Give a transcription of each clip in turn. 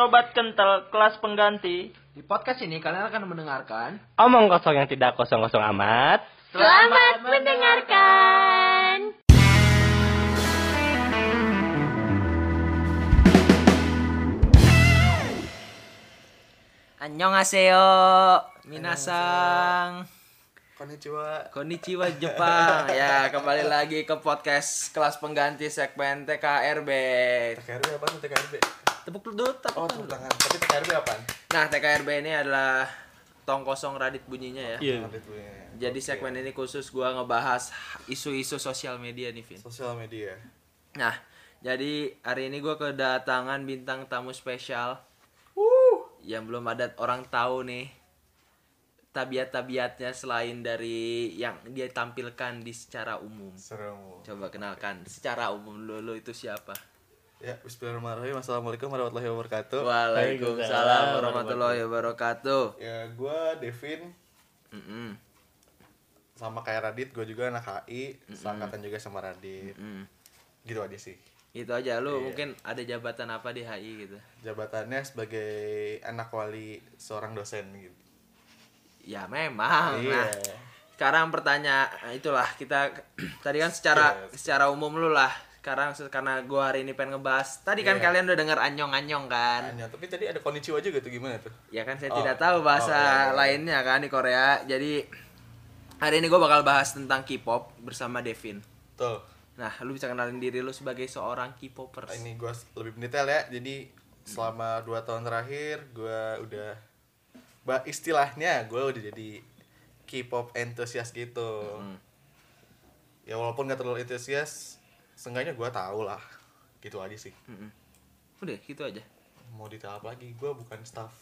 Sobat Kental kelas pengganti. Di podcast ini kalian akan mendengarkan Omong kosong yang tidak kosong-kosong amat. Selamat mendengarkan. Annyeonghaseyo Minasang Konnichiwa. Konnichiwa Jepang Ya kembali lagi ke podcast kelas pengganti segmen TKRB TKRB apa tuh TKRB? Tepuk dulu tepuk Oh, dulu. tepuk tangan. Tapi TKRB apa? Nah TKRB ini adalah tong kosong radit bunyinya ya Iya. Jadi segmen ini khusus gua ngebahas isu-isu sosial media nih Vin sosial media. Nah jadi hari ini gua kedatangan bintang tamu spesial yang belum ada orang tahu nih tabiat-tabiatnya selain dari yang dia tampilkan di secara umum. Seru. Coba kenalkan secara umum dulu itu siapa? Ya, Bismillahirrahmanirrahim. Assalamualaikum warahmatullahi wabarakatuh. Waalaikumsalam warahmatullahi wabarakatuh. Ya, gua Devin Mm-mm, sama kayak Radit, gua juga anak HI, seangkatan juga sama Radit. mm. Gitu aja sih. Itu aja lu Iya. mungkin ada jabatan apa di HI gitu. Jabatannya sebagai anak wali seorang dosen gitu. Ya memang. Iya. Nah, sekarang pertanyaan itulah kita tadi kan secara Yes. secara umum lu lah. Sekarang se- karena gua hari ini pengen ngebahas. Tadi kan Iya. kalian udah dengar anyong-anyong kan? Hanya, tapi tadi ada konnichiwa juga tuh gimana tuh? Ya kan saya Oh. tidak tahu bahasa Oh, iya, iya. lainnya kan di Korea. Jadi hari ini gue bakal bahas tentang K-pop bersama Devin. Tuh. Nah, lu bisa kenalin diri lu sebagai seorang K-popers. Ini gua lebih mendetail ya. Jadi selama dua tahun terakhir gua udah ba istilahnya gua udah jadi K-pop enthusiast gitu. Hmm. Ya walaupun gak terlalu enthusiast, seenggaknya gua tahu lah. Gitu aja sih. Mm-mm. Udah gitu aja. Mau detail apa lagi? Gua bukan staff.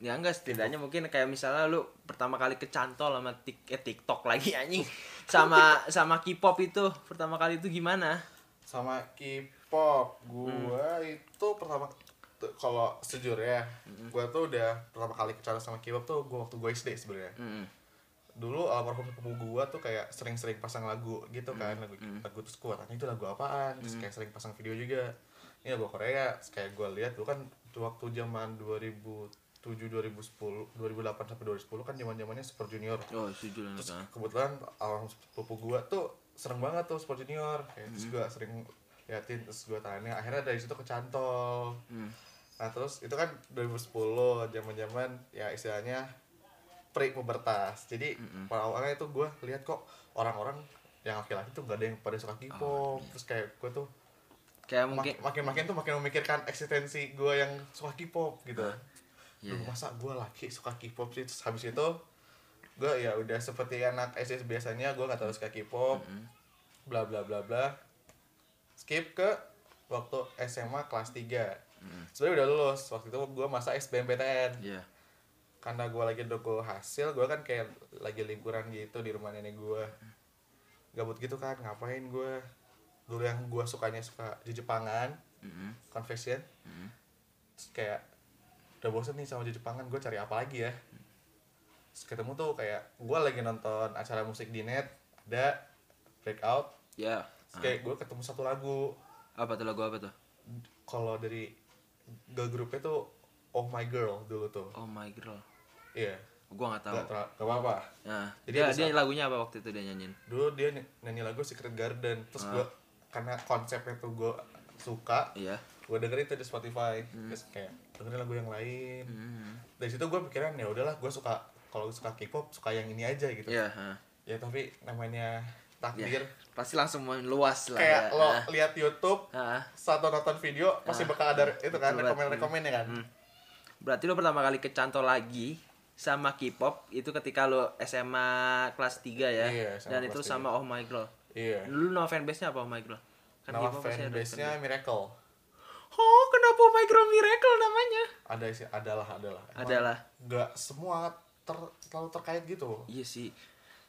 Ya enggak setidaknya mungkin kayak misalnya lu pertama kali kecantol sama tik eh, TikTok lagi anjing sama sama K-pop itu pertama kali itu gimana? Sama K-pop, gua itu pertama kalau sejujurnya, gua tuh udah pertama kali kecantik sama K-pop tuh gua waktu gua SD sebenarnya. Mm-mm. Dulu almarhum sepupu gua tuh kayak sering-sering pasang lagu gitu kan lagu lagu terus gua tanya itu lagu apaan? Terus kayak sering pasang video juga. Ini lagu Korea. Terus kayak gua lihat dulu kan waktu zaman 2007 2010 2008 sampai 2010 kan zaman zamannya Super Junior. Oh, lah terus Kak. kebetulan almarhum sepupu gua tuh sering banget tuh Super Junior. Kayak terus gua sering liatin terus gua tanya akhirnya dari situ kecantol Hmm. Nah terus itu kan 2010 zaman zaman ya istilahnya pre pubertas. Jadi pada awalnya itu gue lihat kok orang-orang yang laki-laki tuh gak ada yang pada suka K-pop. Terus kayak gue tuh Kayak mungkin makin-makin tuh makin memikirkan eksistensi gue yang suka K-pop gitu. Iya, Duh, iya. masa gue laki suka K-pop sih? Terus habis itu gue ya udah seperti anak SD biasanya gue gak terlalu suka K-pop. Bla bla bla bla. Skip ke waktu SMA kelas 3 Sebenarnya udah lulus waktu itu gue masa SBMPTN Iya. Karena gue lagi nunggu hasil gue kan kayak lagi liburan gitu di rumah nenek gue gabut gitu kan ngapain gue dulu yang gue sukanya suka di Jepangan Mm-mm. confession Terus kayak udah bosen nih sama di Jepangan gue cari apa lagi ya Terus ketemu tuh kayak gue lagi nonton acara musik di net ada breakout Ya. Terus kayak gue ketemu satu lagu Apa tuh lagu apa tuh? kalau dari girl grupnya tuh Oh My Girl dulu tuh Oh my girl. Iya Gua nggak tahu. Gak, gak apa-apa Nah, Jadi dia, dia satu- lagunya apa waktu itu dia nyanyiin? dulu dia ny- nyanyi lagu Secret Garden terus Ah. gua karena konsepnya tuh gue suka Iya. gue dengerin tuh di Spotify terus kayak dengerin lagu yang lain Hmm. dari situ gue pikiran ya udahlah gue suka kalau suka K-pop suka yang ini aja gitu Iya, ha. ya tapi namanya takdir Pasti langsung luas lah kayak ya. lo Ah. lihat YouTube Ah. satu nonton video pasti Ah. bakal ada itu kan Betul, rekomen rekomennya kan Hmm. Berarti lo pertama kali kecantol lagi sama K-pop itu ketika lo SMA kelas 3 ya. Iya, SMA Dan itu sama Oh My Girl. iya Lu nama fanbase-nya apa Oh My Girl? Kan nama fanbase-nya Miracle. Oh, kenapa Oh My Girl Miracle namanya? ada sih adalah adalah Emang Adalah. nggak semua ter- terlalu terkait gitu Iya sih.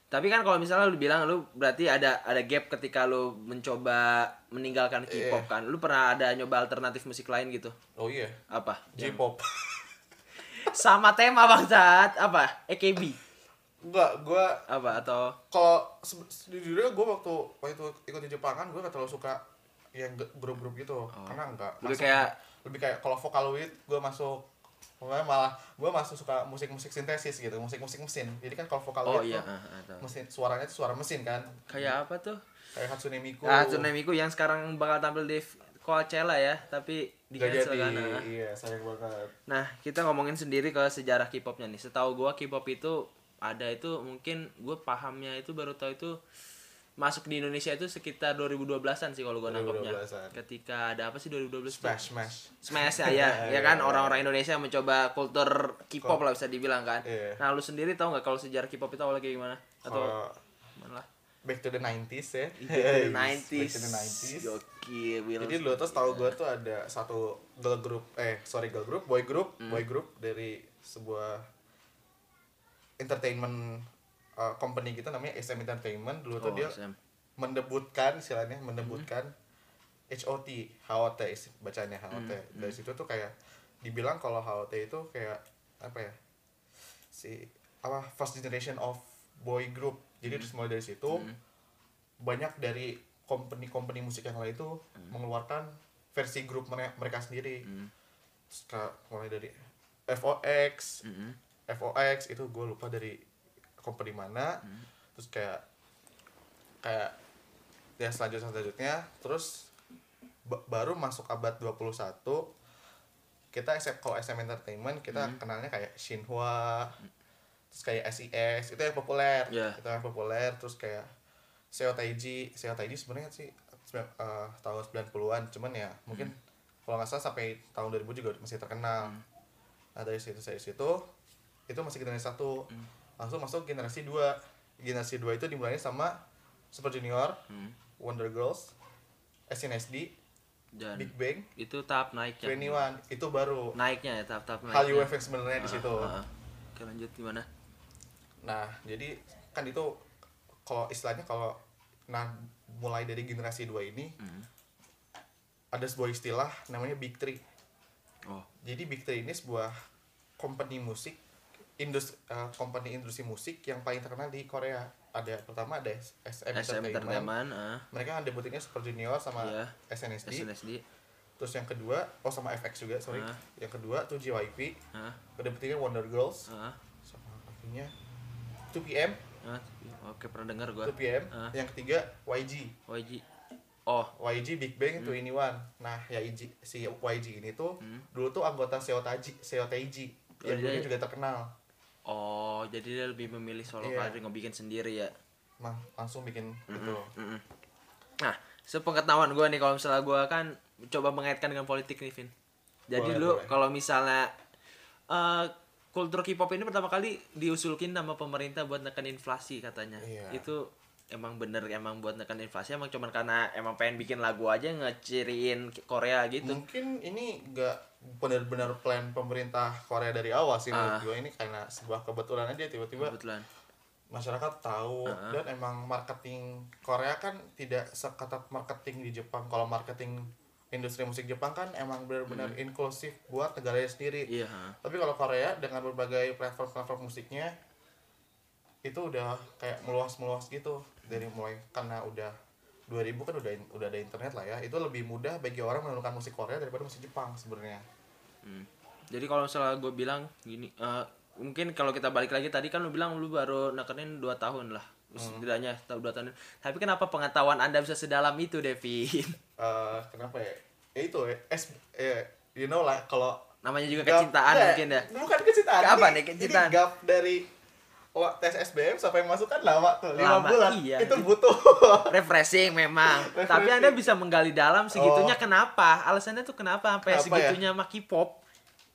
Tapi kan kalau misalnya lu bilang lu berarti ada ada gap ketika lu mencoba meninggalkan K-pop Iya. kan. Lu pernah ada nyoba alternatif musik lain gitu? oh iya Apa? J-pop Sama tema bangsat. Apa? AKB. enggak gue Apa atau kalau se- sejujurnya gue waktu waktu itu ikut di Jepangan gue gak terlalu suka yang grup-grup gitu karena enggak Lebih masuk, kayak lebih kayak kalau Vocaloid gue masuk pokoknya malah gue masuk suka musik-musik sintesis gitu musik-musik mesin jadi kan kalau Vocaloid Oh iya, tuh ah, ah, mesin suaranya itu suara mesin kan Kayak apa tuh? kayak Hatsune Miku Ah, Hatsune Miku yang sekarang bakal tampil di Coachella ya, tapi di Gak cancel jadi kan. ah. iya sayang banget Nah, kita ngomongin sendiri ke sejarah K-popnya nih. Setahu gua K-pop itu ada itu mungkin gue pahamnya itu baru tahu itu masuk di Indonesia itu sekitar 2012-an sih kalau gua nangkepnya. 2012-an. Ketika ada apa sih 2012 tuh? smash smash Smash ya, ya, ya kan orang-orang Indonesia mencoba kultur K-pop lah bisa dibilang kan. Iya. Nah, lu sendiri tahu nggak kalau sejarah K-pop itu awalnya kayak gimana? Atau Kalau? Back to the 90s ya Iya, Back 90s. to the 90s Gokil, Will. Jadi dulu tuh tahu gue tuh ada satu girl group, eh sorry girl group, boy group, Hmm. boy group dari sebuah entertainment uh, company gitu namanya SM Entertainment. Dulu tuh Oh, dia Sam. mendebutkan istilahnya mendebutkan HOT, HOT is- bacanya HOT. Hmm, Dari situ tuh kayak dibilang kalau HOT itu kayak apa ya? Si apa first generation of boy group. Jadi terus mulai dari situ banyak dari company-company musik yang lain itu mengeluarkan versi grup mere- mereka sendiri. Kayak mulai dari FOX. FOX itu gue lupa dari company mana. Terus kayak kayak ya selanjutnya selanjutnya. Terus ba- baru masuk abad 21 kita kalau SM Entertainment kita kenalnya kayak Shinhwa terus kayak SES itu yang populer. Iya. itu yang populer terus kayak Seo Taiji. Seo Taiji sebenarnya sih eh, tahun 90-an cuman ya mungkin kalau nggak salah sampai tahun 2000 juga masih terkenal. Nah dari situ dari situ itu masih generasi satu. Langsung masuk generasi dua. Generasi dua itu dimulai sama Super Junior Wonder Girls SNSD Dan Big Bang itu tahap naiknya. 21 itu baru. Naiknya ya tahap-tahap naiknya. hal UF yang sebenarnya di situ. ah. Oke lanjut gimana? Nah, jadi kan itu kalau istilahnya kalau nah mulai dari generasi 2 ini ada sebuah istilah namanya Big Three. Oh, Jadi Big Three ini sebuah company musik industri company industri musik yang paling terkenal di Korea. Ada pertama ada SM, SM Entertainment. Entertainment, ah. Mereka kan debutinnya Super Junior sama Iya. SNSD. SNSD, Terus yang kedua, oh sama FX juga, sorry. Ah. Yang kedua tuh JYP. ah, Debutinnya Wonder Girls ah, sama akhirnya 2PM ah. Oke pernah dengar gua. 2PM Ah. yang ketiga YG YG. Oh, YG Big Bang Hmm. itu ini one nah ya YG, si YG ini tuh dulu tuh anggota Seo Taiji Seo Taiji Oh, yang dia- juga terkenal oh, jadi dia lebih memilih solo Iya. karir ngebikin sendiri ya. nah langsung bikin gitu Mm-mm. Nah, sepengetahuan gue nih kalau misalnya gue kan coba mengaitkan dengan politik nih, Vin. Jadi Boleh, lu kalau misalnya eh kultur K-pop ini pertama kali diusulkin sama pemerintah buat nekan inflasi katanya. Iya. Itu emang bener emang buat nekan inflasi emang cuman karena emang pengen bikin lagu aja ngeciriin Korea gitu. mungkin ini gak benar-benar plan pemerintah Korea dari awal sih Ah. menurut gue ini karena sebuah kebetulan aja tiba-tiba Kebetulan. masyarakat tahu Ah. dan emang marketing Korea kan tidak seketat marketing di Jepang kalau marketing industri musik Jepang kan emang benar-benar inklusif buat negaranya sendiri Iya. Tapi kalau Korea dengan berbagai platform-platform musiknya itu udah kayak meluas-meluas gitu dari mulai karena udah 2000 kan udah udah ada internet lah ya. Itu lebih mudah bagi orang menemukan musik Korea daripada musik Jepang sebenarnya. Hmm. Jadi kalau misalnya gue bilang gini, eh, mungkin kalau kita balik lagi tadi kan lu bilang lu baru nekenin 2 tahun lah. Setidaknya tahu 2 tahun. Tapi kenapa pengetahuan Anda bisa sedalam itu, Devin? Eh kenapa ya? Ya itu ya, es, eh, you know lah kalau Namanya juga gap- kecintaan mungkin ya. Bukan kecintaan. Apa nih kecintaan? Ini gap dari oh, tes SBM sampai masuk kan lama tuh, 5 Lama, bulan. iya. Itu butuh. Refreshing memang. Tapi Refreshing. Anda bisa menggali dalam segitunya Oh. kenapa? Alasannya tuh kenapa sampai Kenapa ya? segitunya sama K-pop?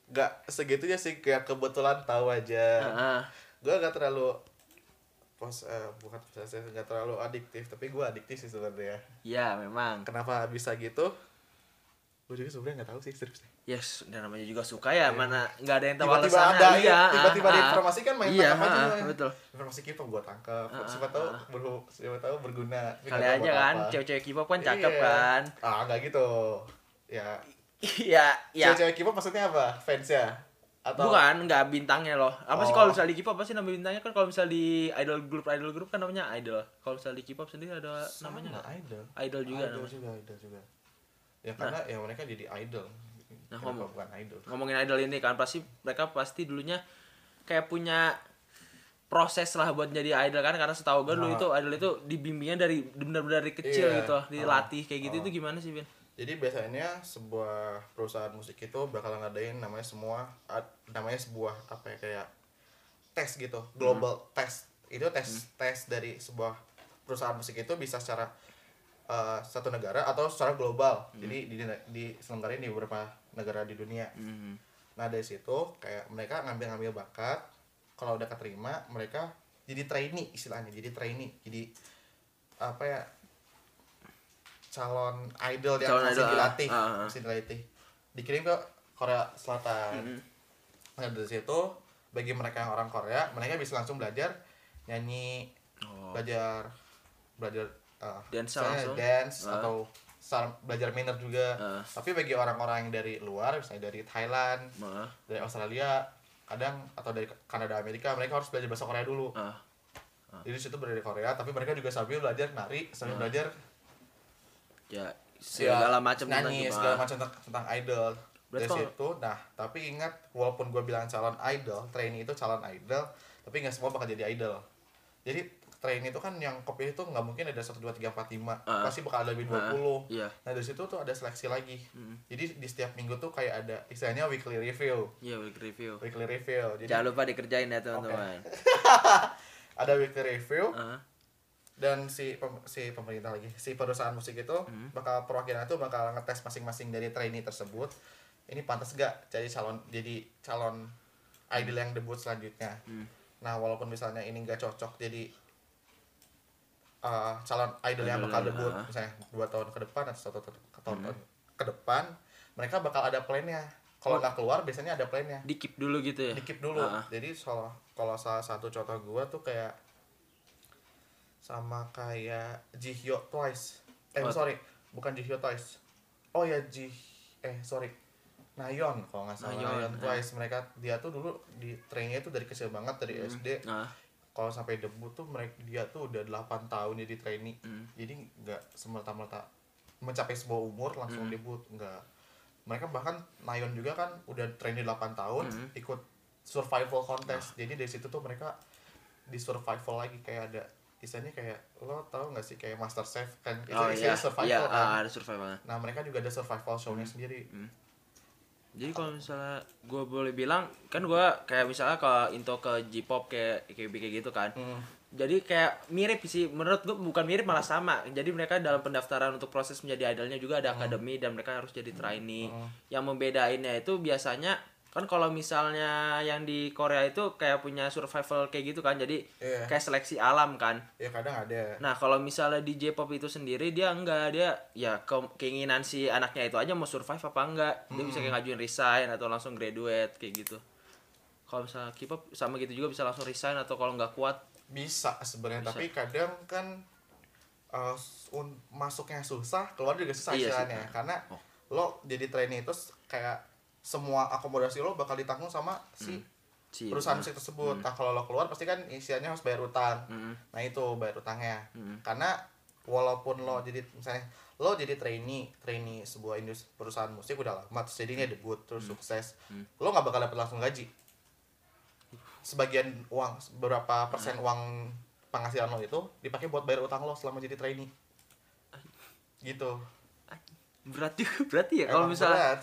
Gak segitunya sih kayak kebetulan tahu aja. Heeh. gue gak terlalu pos eh, bukan saya gak terlalu adiktif tapi gue adiktif sih sebenarnya Iya, memang. kenapa bisa gitu gue juga sebenarnya nggak tahu sih serius. Yes, dan namanya juga suka ya, mana nggak ada yang tahu Iya. tiba-tiba ada iya, ya tiba-tiba ah, ada ah. informasi kan main Iya, aja ah, betul. informasi kita gue tangkap Ah, siapa ah, tahu ah. berhu siapa tahu berguna Kali nggak aja buat kan, cewek-cewek K-pop kan cakep Iya. kan. ah nggak gitu ya Iya, iya. cewek-cewek K-pop maksudnya apa fans ya atau Bukan, nggak bintangnya loh. Apa sih Oh. kalau misalnya di K-pop apa sih nama bintangnya kan kalau misalnya di idol group idol group kan namanya idol. Kalau misalnya di K-pop sendiri ada namanya Sama, nggak? idol Idol juga idol namanya. juga idol juga ya karena ya mereka jadi idol Nah, kenapa ngomong- bukan idol ngomongin idol ini kan pasti mereka pasti dulunya kayak punya proses lah buat jadi idol kan karena setahu gue dulu Nah. itu idol itu dibimbingnya dari benar-benar dari kecil Iya. gitu dilatih kayak gitu Oh. itu gimana sih Bin? Jadi biasanya sebuah perusahaan musik itu bakal ngadain namanya semua namanya sebuah apa ya kayak tes gitu, global test. Itu tes tes dari sebuah perusahaan musik itu bisa secara uh, satu negara atau secara global. Jadi di di diselenggarain di beberapa negara di dunia. Nah, dari situ kayak mereka ngambil-ngambil bakat. Kalau udah keterima, mereka jadi trainee istilahnya, jadi trainee. Jadi apa ya? Calon idol yang Calon masih idol, ah, dilatih, ah, ah. masih dilatih. Dikirim ke Korea Selatan. Nah, dari situ bagi mereka yang orang Korea, mereka bisa langsung belajar nyanyi, Oh. belajar belajar uh, Dance misalnya langsung? dance Ah. atau sar- belajar manner juga. Ah. Tapi bagi orang-orang yang dari luar, misalnya dari Thailand, Mah, dari Australia kadang atau dari Kanada Amerika mereka harus belajar bahasa Korea dulu ah. jadi di situ belajar Korea tapi mereka juga sambil belajar nari sambil Ah. belajar ya segala ya, macam tentang nyanyi segala macam tentang, tentang idol. Berarti dari kalau- situ nah tapi ingat walaupun gue bilang calon idol trainee itu calon idol tapi nggak semua bakal jadi idol. Jadi trainee itu kan yang kopi itu nggak mungkin ada satu dua tiga empat lima. Ah. pasti bakal ada lebih Ah, 20 iya. nah dari situ tuh ada seleksi lagi. Hmm. jadi di setiap minggu tuh kayak ada istilahnya weekly review. Iya, week review. weekly review. Jadi Jangan lupa dikerjain ya teman-teman. ada weekly review. Ah, dan si pem- si pemerintah lagi si perusahaan musik itu Hmm. bakal perwakilan itu bakal ngetes masing-masing dari trainee tersebut ini pantas gak jadi calon jadi calon idol yang debut selanjutnya Hmm. nah walaupun misalnya ini nggak cocok jadi uh, calon idol yang bakal debut ah. misalnya dua tahun ke depan atau satu tahun ke tahun ke depan mereka bakal ada plannya kalau nggak keluar biasanya ada plannya di keep dulu gitu ya. dikip dulu Ah. jadi soal kalau salah satu contoh gua tuh kayak sama kayak Jihyo Twice. Eh Oh. sorry bukan Jihyo Twice. Oh ya Ji eh sorry. Nayon kalau nggak salah. Nayeon, Nayon, ah. Twice. Mereka dia tuh dulu di trainnya tuh dari kecil banget dari SD Nah, kalau sampai debut tuh mereka dia tuh udah 8 tahun jadi trainee. Hmm. jadi nggak semerta-merta mencapai sebuah umur langsung Hmm. debut nggak. Mereka bahkan Nayon juga kan udah trainee 8 tahun Hmm. ikut survival contest. Jadi dari situ tuh mereka di survival lagi kayak ada istilahnya kayak lo tau nggak sih kayak Master Chef kan itu oh iya, survival iya, kan ah, ada survival. nah mereka juga ada survival show-nya sendiri Jadi kalau misalnya gue boleh bilang, kan gue kayak misalnya ke into ke J-pop kayak kayak kayak gitu kan. Hmm. Jadi kayak mirip sih, menurut gue bukan mirip malah sama. Jadi mereka dalam pendaftaran untuk proses menjadi idolnya juga ada akademi dan mereka harus jadi trainee. Yang membedainnya itu biasanya kan kalau misalnya yang di Korea itu kayak punya survival kayak gitu kan. Jadi Iya. kayak seleksi alam kan. ya kadang ada Nah, kalau misalnya di J-pop itu sendiri dia enggak dia ya ke- keinginan si anaknya itu aja mau survive apa enggak. Dia bisa kayak ngajuin resign atau langsung graduate kayak gitu. Kalau misalnya K-pop sama gitu juga bisa langsung resign atau kalau nggak kuat bisa sebenarnya tapi kadang kan uh, un- masuknya susah keluar juga susah Iya sih. istilahnya karena Oh. lo jadi trainee itu kayak semua akomodasi lo bakal ditanggung sama si si perusahaan musik tersebut. Nah kalau lo keluar pasti kan istilahnya harus bayar utang. Mm. nah itu bayar utangnya. Mm. karena walaupun lo jadi misalnya lo jadi trainee trainee sebuah industri perusahaan musik udah lama terus jadinya debut terus sukses lo nggak bakal dapet langsung gaji. Sebagian uang beberapa persen uang penghasilan lo itu dipakai buat bayar utang lo selama jadi trainee. Gitu berat juga berarti ya? Kalau misalnya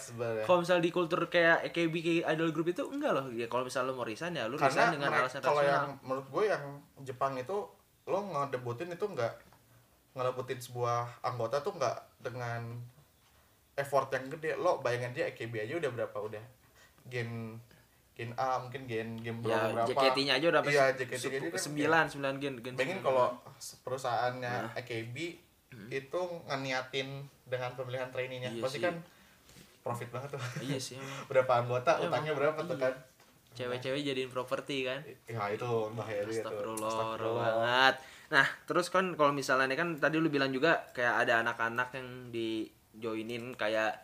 kalau misalnya di kultur kayak AKB kayak idol group itu enggak loh. Ya kalau misalnya lu mau resign ya karena resign dengan alasan kalau yang menurut gue yang Jepang itu lo ngedebutin itu nggak ngedebutin sebuah anggota tuh nggak dengan effort yang gede. Lo bayangin dia AKB aja udah berapa? Udah gen gen A mungkin gen gen ya berapa JKT-nya aja udah iya sampai JKT se- nya kan sembilan sembilan gen gen bayangin kalau perusahaannya Nah. AKB itu ngeniatin dengan pemilihan trainee-nya Iya pasti sih. kan profit banget tuh iya sih emang. berapa anggota Emang, utangnya berapa tuh iya. kan cewek-cewek jadiin properti kan ya itu bahaya tuh Astagfirullah, banget. Nah, terus kan kalau misalnya ini kan tadi lu bilang juga kayak ada anak-anak yang di joinin kayak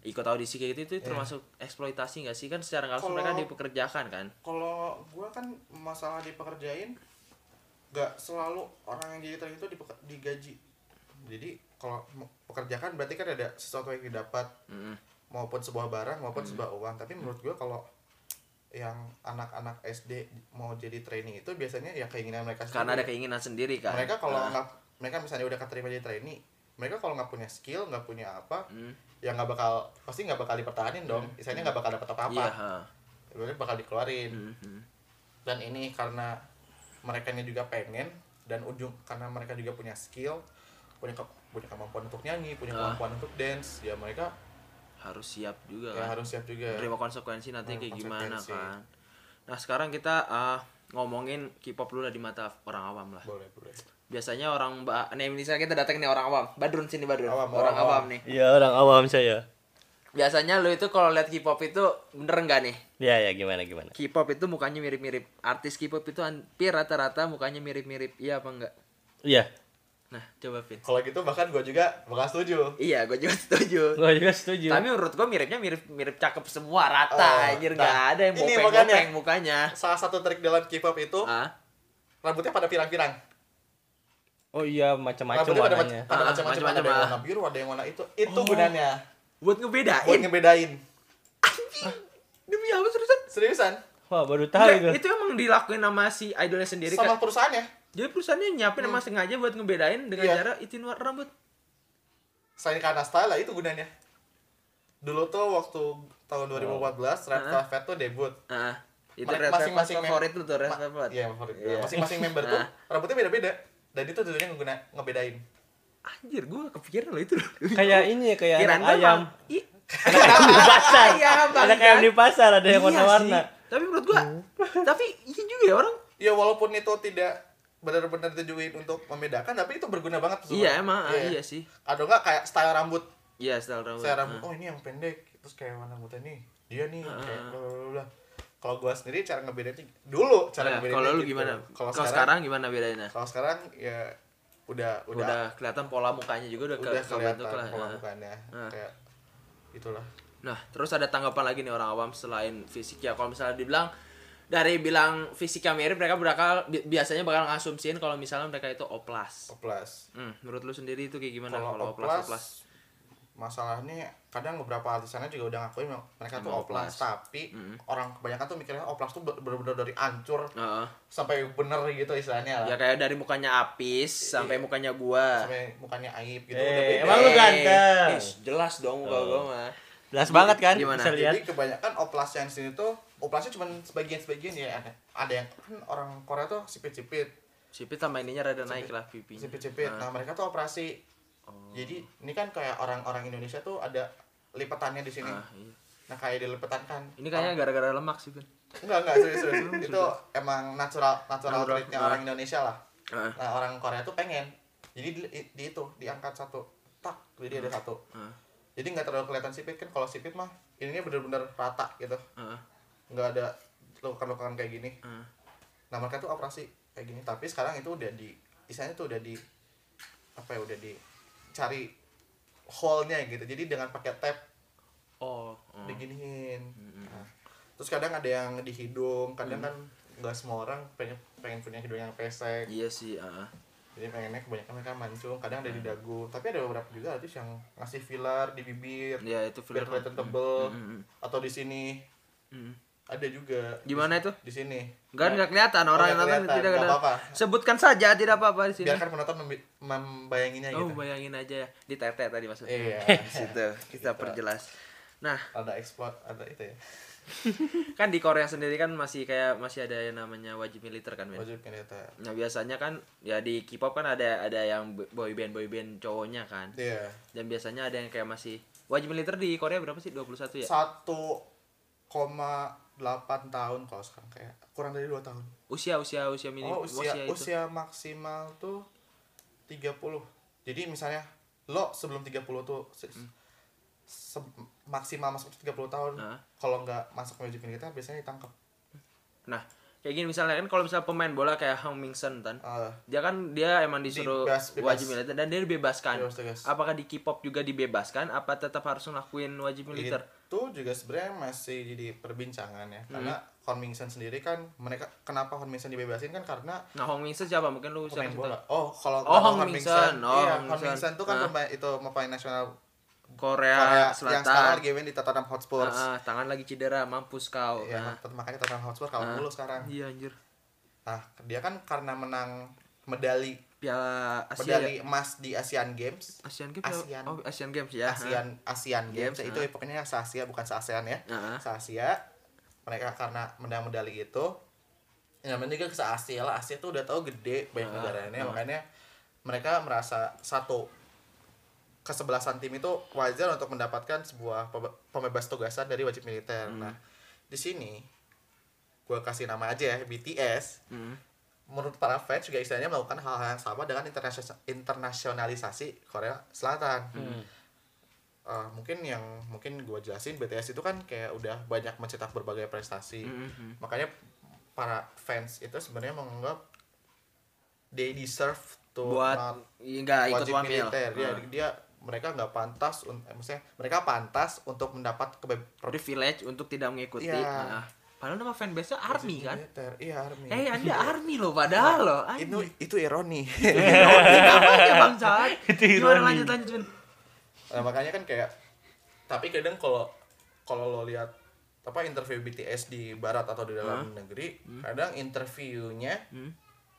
ikut audisi kayak gitu itu Iya. termasuk eksploitasi nggak sih kan secara langsung Kalau- mereka dipekerjakan kan? kalau gua kan masalah dipekerjain nggak selalu orang yang jadi trainee itu dipe- digaji jadi kalau pekerjakan berarti kan ada sesuatu yang didapat. Mm-mm. maupun sebuah barang maupun Hmm. sebuah uang. Tapi menurut gue kalau yang anak-anak SD mau jadi trainee itu biasanya ya keinginan mereka sendiri. karena ada keinginan sendiri kan? Mereka kalau Nah, nggak mereka misalnya udah keterima jadi trainee mereka kalau nggak punya skill nggak punya apa hmm, ya nggak bakal pasti nggak bakal dipertahanin dong. Misalnya nggak bakal dapat apa apa iya bakal dikeluarin. Hmm, hmm. dan ini karena mereka juga pengen dan ujung karena mereka juga punya skill punya ke- punya kemampuan untuk nyanyi punya Ah. kemampuan untuk dance ya mereka harus siap juga ya kan. harus siap juga. Terima konsekuensi nanti kayak gimana kan. Nah sekarang kita ah, ngomongin K-pop dulu lah di mata orang awam lah. Boleh boleh. Biasanya orang ba nih misalnya kita datang nih orang awam. Badrun sini Badrun. Awam, orang awam, awam nih. Iya orang awam saya. biasanya lu itu kalau lihat K-pop itu bener nggak nih? Ya ya gimana gimana. K-pop itu mukanya mirip-mirip. Artis K-pop itu hampir rata-rata mukanya mirip-mirip. Iya apa enggak Iya. Nah coba Vin. Kalau gitu bahkan gue juga bakal setuju. Iya gue juga setuju. Gue juga setuju. tapi menurut gue miripnya mirip mirip cakep semua rata Oh, anjir. nah, nggak ada yang ini bopeng makanya. bopeng mukanya. salah satu trik dalam K-pop itu ah rambutnya pada pirang-pirang. Oh iya macam-macam pada, warnanya. pada Ah, macam-macam ada macam-macam, yang ah. warna biru ada yang warna itu. Itu Oh. gunanya. buat ngebedain? Buat ngebedain. Demi apa seriusan? Seriusan? Wah baru tahu itu. itu emang dilakuin sama si idolnya sendiri sama kan? perusahaannya jadi perusahaannya nyiapin emang sengaja buat ngebedain dengan Iya. cara itu warna rambut selain karena style lah itu gunanya dulu tuh waktu tahun 2014 Red Ah. Velvet tuh debut ah itu Red masing-masing favorit tuh Red Velvet Iya, favorit. Iya. Masing-masing member tuh rambutnya beda-beda. Dan itu ngeguna ngebedain. anjir gue kepikiran lo itu Kayak ini ya kayak Kirain anak gua ayam. di pasar. Ayam, Ada kayak di pasar ada yang Iya warna-warna. Tapi menurut gua, tapi iya juga ya orang. Ya walaupun itu tidak benar-benar ditujuin untuk membedakan, tapi itu berguna banget. tuh, Iya Sobat. emang, ah, iya sih. Atau enggak kayak style rambut. Iya style rambut. Style rambut. Ah. Oh, ini yang pendek. Terus kayak warna rambutnya nih. Dia nih Ah, kayak ah. bla bla bla. Kalau gua sendiri cara ngebedainnya dulu cara Nah, ngebedainnya kalau lu gitu. gimana? Kalau sekarang, sekarang gimana bedainnya? kalau sekarang ya udah Udah, udah kelihatan pola mukanya juga udah, udah kelihatan pola Ah. mukanya. Ah. Kayak itulah. Nah, terus ada tanggapan lagi nih orang awam selain fisik ya. Kalau misalnya dibilang dari bilang fisiknya mirip, mereka bakal bi- biasanya bakal ngasumsiin kalau misalnya mereka itu oplas. Oplas. Hmm, menurut lu sendiri itu kayak gimana kalau oplas oplas, oplas? masalahnya kadang beberapa artisannya juga udah ngakuin mereka tuh oplas, oplas. tapi Mm. orang kebanyakan tuh mikirnya oplas tuh bener-bener dari ancur Heeh. sampai bener gitu istilahnya lah Ya kayak dari mukanya apis sampai Iya. mukanya gua. sampai mukanya aib gitu Eh, udah emang lu ganteng? Jelas dong muka Oh. gua mah. Jelas banget kan? Gimana? Bisa lihat. jadi kebanyakan oplas yang sini tuh oplasnya cuma sebagian-sebagian ya ada ada yang kan orang Korea tuh sipit-sipit Sipit sama ininya rada naik lah pipinya. sipit-sipit Ah. nah mereka tuh operasi Oh. jadi ini kan kayak orang-orang Indonesia tuh ada lipatannya di sini Ah, iya. nah kayak dilipetan kan Ini kayaknya gara-gara lemak sih, Vin. Enggak, enggak, serius, serius. itu emang natural natural treatnya Ah. orang Indonesia lah. Heeh. Nah, orang Korea tuh pengen. Jadi di, di itu diangkat satu. Tak, jadi ada satu. Heeh. Jadi nggak terlalu kelihatan sipit kan kalau sipit mah ininya bener-bener rata gitu. Heeh. Nggak ada luka-lukaan kayak gini. Heeh. Nah, mereka tuh operasi kayak gini, tapi sekarang itu udah di istilahnya tuh udah di apa ya udah dicari hole-nya gitu. Jadi dengan pakai tape Oh. oh. diginiin. Mm-mm. Nah, terus kadang ada yang di hidung, kadang kan nggak semua orang pengen pengen punya hidung yang pesek. Iya sih, heeh. Jadi pengennya kebanyakan mereka mancung, kadang ada di dagu. Tapi ada beberapa juga artis yang ngasih filler di bibir, Ya itu biar filler. kelihatan tebel, Mm-mm. atau di sini. Mm. Ada juga. Gimana itu? Di sini. Enggak enggak kelihatan orang Oh, yang nggak nonton tidak nggak ada. Sebutkan saja tidak apa-apa di sini. Biarkan penonton membi- membayanginya Oh, gitu. bayangin aja ya. Di tete tadi maksudnya. Iya. Di situ kita perjelas. Nah, ada explode, ada itu ya. kan di Korea sendiri kan masih kayak masih ada yang namanya wajib militer kan? Wajib militer. Nah, biasanya kan ya di K-pop kan ada ada yang boy band boy band cowoknya kan. Iya. Dan biasanya ada yang kayak masih wajib militer di Korea berapa sih? 21 ya? Satu koma delapan tahun kalau sekarang kayak kurang dari dua tahun. Usia usia usia minim Oh usia itu. usia maksimal tuh 30 Jadi misalnya lo sebelum 30 tuh se- se- maksimal masuk 30 tahun Hah? kalau nggak masuk wajib militer biasanya ditangkap. Nah, kayak gini misalnya kan kalau misalnya pemain bola kayak Hang Mingsen kan, Ah, dia kan dia emang disuruh Dibebas- bebas. wajib militer dan dia dibebaskan. Bebas, bebas. Apakah di K-pop juga dibebaskan? Apa tetap harus ngelakuin wajib militer? itu juga sebenarnya masih jadi perbincangan ya Hmm. karena Hon Mingsen sendiri kan mereka kenapa Hon Mingsen dibebasin kan karena Nah, Hong Mingsen siapa? Mungkin lu kasih bola. Oh, kalau Oh, kalau Hon Mingsen. Oh, iya, Hon Mingsen. Tuh kan Ah. pemain itu pemain nasional Korea, Korea Selatan. yang sekarang lagi main di Tottenham Hotspur. Ah, ah, tangan lagi cedera, mampus kau. Ya, Nah, makanya Tottenham Hotspur kalah ah. dulu sekarang. Iya anjir. Nah, dia kan karena menang medali Piala Asia medali ya? emas di Asian Games. Asian Games Asian. oh Asian Games ya Asian Asian Games, Games, itu pokoknya se Asia bukan se ASEAN ya. Ah, ah. Se Asia mereka karena menang medali itu yang penting kan se Asia lah Asia tuh udah tahu gede banyak Ah, negaranya ah. makanya mereka merasa satu kesebelasan tim itu wajar untuk mendapatkan sebuah pembebas tugasan dari wajib militer. Hmm. Nah, di sini gua kasih nama aja ya BTS. Hmm. Menurut para fans juga istilahnya melakukan hal-hal yang sama dengan internasio- internasionalisasi Korea Selatan. Hmm. Eh, mungkin yang mungkin gua jelasin BTS itu kan kayak udah banyak mencetak berbagai prestasi. Hmm, hmm. Makanya para fans itu sebenarnya menganggap they deserve to buat not enggak ikut wajib militer. Dia, Ah. dia mereka nggak pantas, eh, maksudnya mereka pantas untuk mendapat privilege untuk tidak mengikuti Iya. Nah, padahal nama fanbase nya army kan militer. Iya army. eh anda army loh padahal loh itu itu ironi. namanya bangsat Itu gimana ironi. lanjut lanjut Vin? Nah, makanya kan kayak tapi kadang kalau kalau lo lihat apa interview BTS di barat atau di dalam negeri, kadang interviewnya Hmm.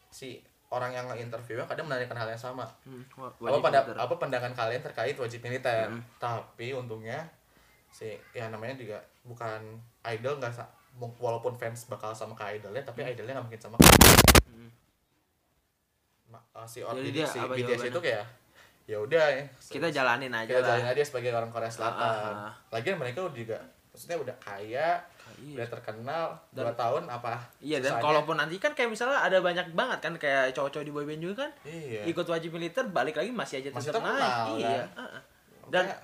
si orang yang nge-interviewnya kadang menanyakan hal yang sama. Hmm, apa pada militer. apa pandangan kalian terkait wajib militer? Hmm. Tapi untungnya si ya namanya juga bukan idol nggak walaupun fans bakal sama ke idolnya tapi idolnya nggak mungkin sama Ma- uh, si orang Hmm. Si apa BTS jawabannya? itu kayak ya udah ya kita jalanin aja kita lah jalanin aja sebagai orang Korea Selatan. Ah, ah. Lagian mereka udah juga maksudnya udah kaya, Iya. udah terkenal, Dan- dua tahun apa? Iya dan susahnya? kalaupun nanti kan kayak misalnya ada banyak banget kan kayak cowok-cowok di boyband juga kan iya. ikut wajib militer balik lagi masih aja tetap terkenal, naik. Iya. kan? Dan Makanya-